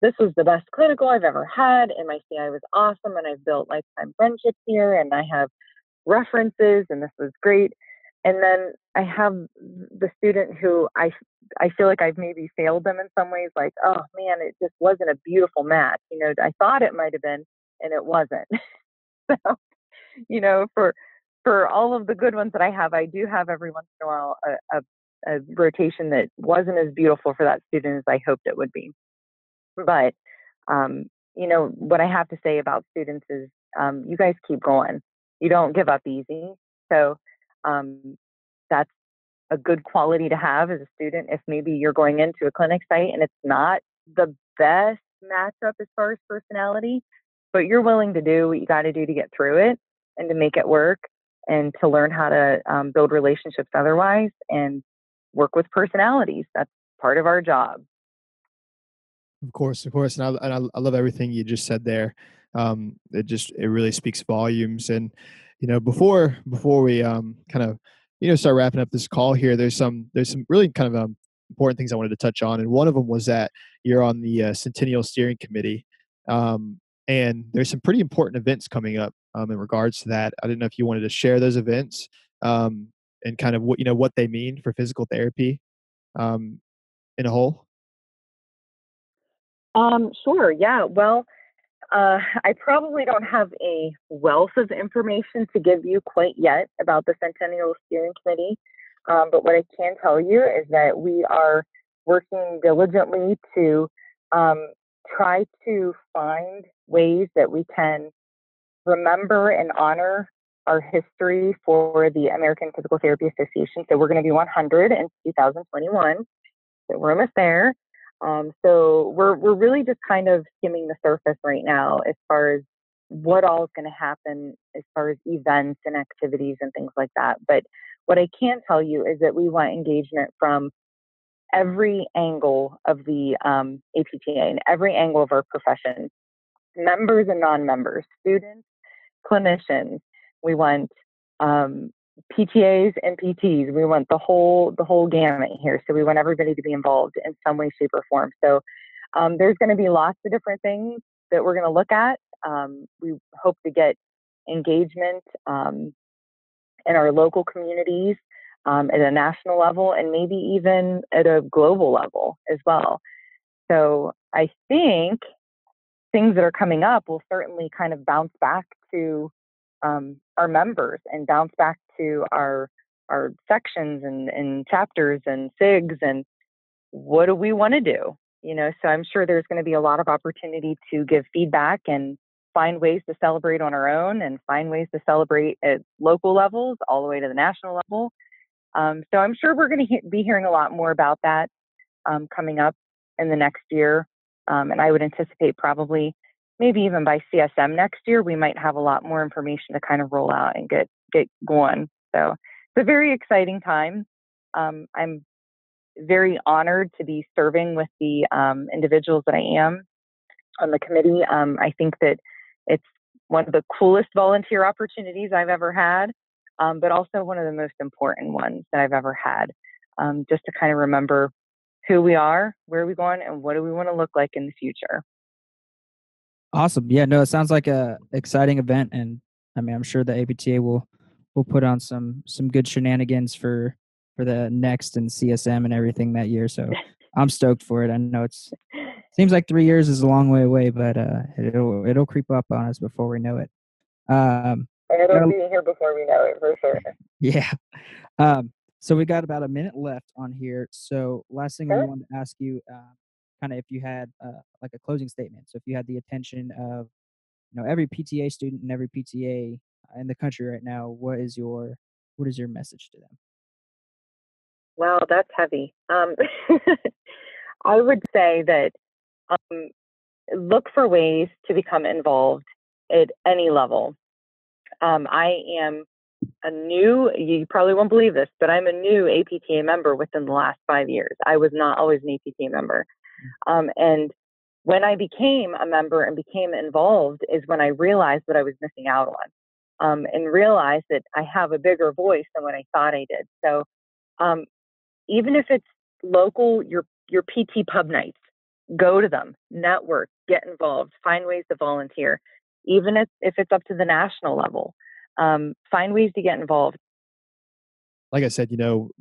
Speaker 5: This was the best clinical I've ever had. And my CI was awesome. And I've built lifetime friendships here. And I have references. And this was great. And then I have the student who I I feel like I've maybe failed them in some ways, like, oh man, it just wasn't a beautiful match. You know, I thought it might have been, and it wasn't. so, you know, for for all of the good ones that I have, I do have every once in a while a, a, a rotation that wasn't as beautiful for that student as I hoped it would be. But um, you know, what I have to say about students is um, you guys keep going. You don't give up easy. So um, that's a good quality to have as a student if maybe you're going into a clinic site and it's not the best matchup as far as personality, but you're willing to do what you got to do to get through it and to make it work and to learn how to um, build relationships otherwise and work with personalities. That's part of our job.
Speaker 2: Of course, of course, and I, and I, I love everything you just said there. Um, it just it really speaks volumes. And you know, before before we um, kind of you know start wrapping up this call here there's some there's some really kind of um, important things i wanted to touch on and one of them was that you're on the uh, centennial steering committee um, and there's some pretty important events coming up um, in regards to that. I didn't know if you wanted to share those events um, and kind of what you know what they mean for physical therapy um, in a whole.
Speaker 5: Um, sure yeah well uh, I probably don't have a wealth of information to give you quite yet about the Centennial Steering Committee, um, but what I can tell you is that we are working diligently to um, try to find ways that we can remember and honor our history for the American Physical Therapy Association. So we're going to be 100 in 2021. So we're almost there. Um, so we're we're really just kind of skimming the surface right now as far as what all is going to happen as far as events and activities and things like that. But what I can tell you is that we want engagement from every angle of the um, APTA and every angle of our profession, members and non-members, students, clinicians. We want um, PTAs and PTs. We want the whole the whole gamut here. So we want everybody to be involved in some way, shape, or form. So um, there's going to be lots of different things that we're going to look at. Um, we hope to get engagement um, in our local communities um, at a national level and maybe even at a global level as well. So I think things that are coming up will certainly kind of bounce back to um, our members and bounce back to our our sections and, and chapters and SIGs and what do we want to do? You know, so I'm sure there's going to be a lot of opportunity to give feedback and find ways to celebrate on our own and find ways to celebrate at local levels all the way to the national level. Um, so I'm sure we're going to he- be hearing a lot more about that um, coming up in the next year. Um, and I would anticipate probably maybe even by CSM next year, we might have a lot more information to kind of roll out and get get going. So it's a very exciting time. Um, I'm very honored to be serving with the um, individuals that I am on the committee. Um, I think that it's one of the coolest volunteer opportunities I've ever had, um, but also one of the most important ones that I've ever had. Um, just to kind of remember who we are, where are we going, and what do we want to look like in the future.
Speaker 6: Awesome. Yeah, no, it sounds like a exciting event and I mean, I'm sure the APTA will will put on some some good shenanigans for for the next and CSM and everything that year. So I'm stoked for it. I know it's seems like 3 years is a long way away, but uh it'll it'll creep up on us before we know it. Um
Speaker 5: it'll be here before we know it for sure.
Speaker 6: Yeah. Um so we got about a minute left on here. So last thing sure. I want to ask you uh, kind of if you had uh, like a closing statement. So if you had the attention of you know every PTA student and every PTA in the country right now, what is your what is your message to them?
Speaker 5: Wow, that's heavy. Um, I would say that um, look for ways to become involved at any level. Um, I am a new, you probably won't believe this, but I'm a new APTA member within the last five years. I was not always an APTA member. Um, and when I became a member and became involved is when I realized what I was missing out on. um, and realized that I have a bigger voice than what I thought I did. So um, even if it's local, your your PT pub nights, go to them, network, get involved, find ways to volunteer. Even if, if it's up to the national level, um, find ways to get involved.
Speaker 2: Like I said, you know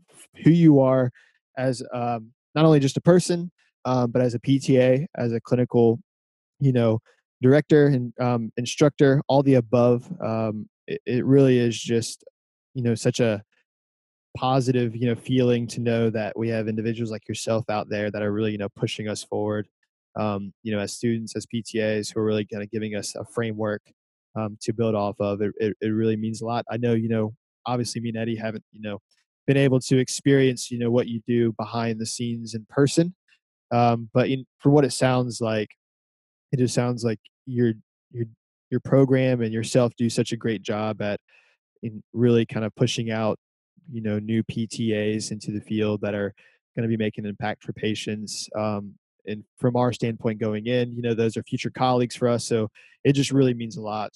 Speaker 2: who you are as um, not only just a person, um, but as a PTA, as a clinical, you know, director and um, instructor, all the above. Um, it, it really is just, you know, such a positive, you know, feeling to know that we have individuals like yourself out there that are really, you know, pushing us forward. Um, you know, as students, as PTAs, who are really kind of giving us a framework um, to build off of. It, it, it really means a lot. I know, you know, obviously me and Eddie haven't, you know, been able to experience, you know, what you do behind the scenes in person. Um, but in, for what it sounds like, it just sounds like your your your program and yourself do such a great job at in really kind of pushing out you know new PTAs into the field that are going to be making an impact for patients. Um, and from our standpoint going in, you know, those are future colleagues for us. So it just really means a lot.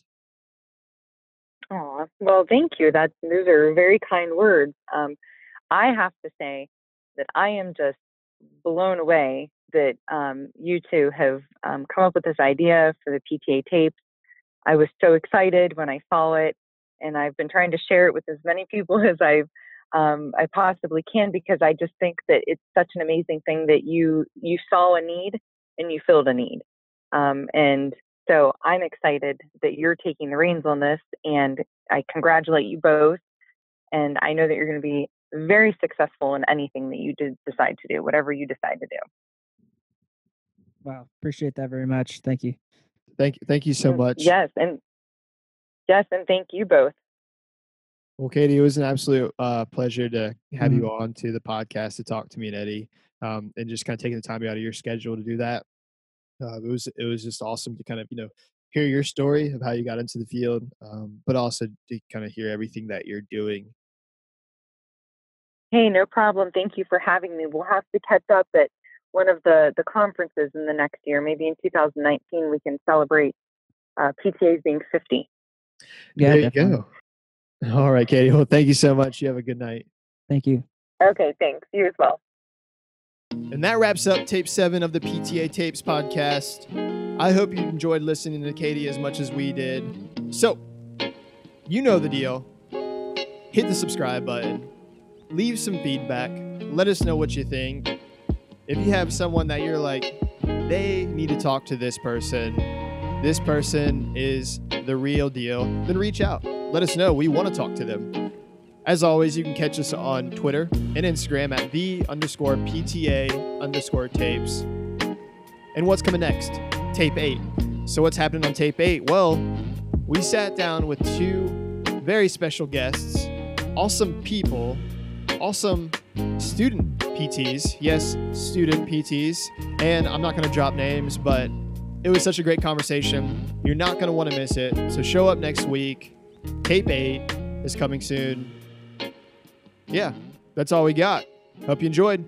Speaker 5: Oh, well, thank you. That those are very kind words. Um, I have to say that I am just blown away that um, you two have um, come up with this idea for the PTA tapes. I was so excited when I saw it, and I've been trying to share it with as many people as I've um, I possibly can because I just think that it's such an amazing thing that you you saw a need and you filled a need, um, and so I'm excited that you're taking the reins on this, and I congratulate you both. And I know that you're going to be very successful in anything that you did decide to do, whatever you decide to do.
Speaker 6: Wow, appreciate that very much. Thank you.
Speaker 2: Thank you. Thank you so
Speaker 5: Mm,
Speaker 2: much.
Speaker 5: Yes, and yes, and thank you both.
Speaker 2: Well, Katie, it was an absolute uh, pleasure to have
Speaker 6: Mhm.
Speaker 2: you on to the podcast to talk to me and Eddie, um, and just kind of taking the time out of your schedule to do that. Uh, it was it was just awesome to kind of you know hear your story of how you got into the field, um, but also to kind of hear everything that you're doing.
Speaker 5: Hey, no problem. Thank you for having me. We'll have to catch up at one of the the conferences in the next year. Maybe in 2019 we can celebrate uh, PTAs being 50.
Speaker 6: Yeah,
Speaker 2: there you
Speaker 6: definitely.
Speaker 2: go. All right, Katie. Well, thank you so much. You have a good night.
Speaker 6: Thank you.
Speaker 5: Okay, thanks. You as well.
Speaker 2: And that wraps up tape seven of the PTA Tapes podcast. I hope you enjoyed listening to Katie as much as we did. So, you know the deal. Hit the subscribe button, leave some feedback, let us know what you think. If you have someone that you're like, they need to talk to this person, this person is the real deal, then reach out. Let us know. We want to talk to them. As always, you can catch us on Twitter and Instagram at the underscore PTA underscore tapes. And what's coming next? Tape 8. So, what's happening on tape 8? Well, we sat down with two very special guests, awesome people, awesome student PTs. Yes, student PTs. And I'm not going to drop names, but it was such a great conversation. You're not going to want to miss it. So, show up next week. Tape 8 is coming soon yeah, that's all we got. Hope you enjoyed.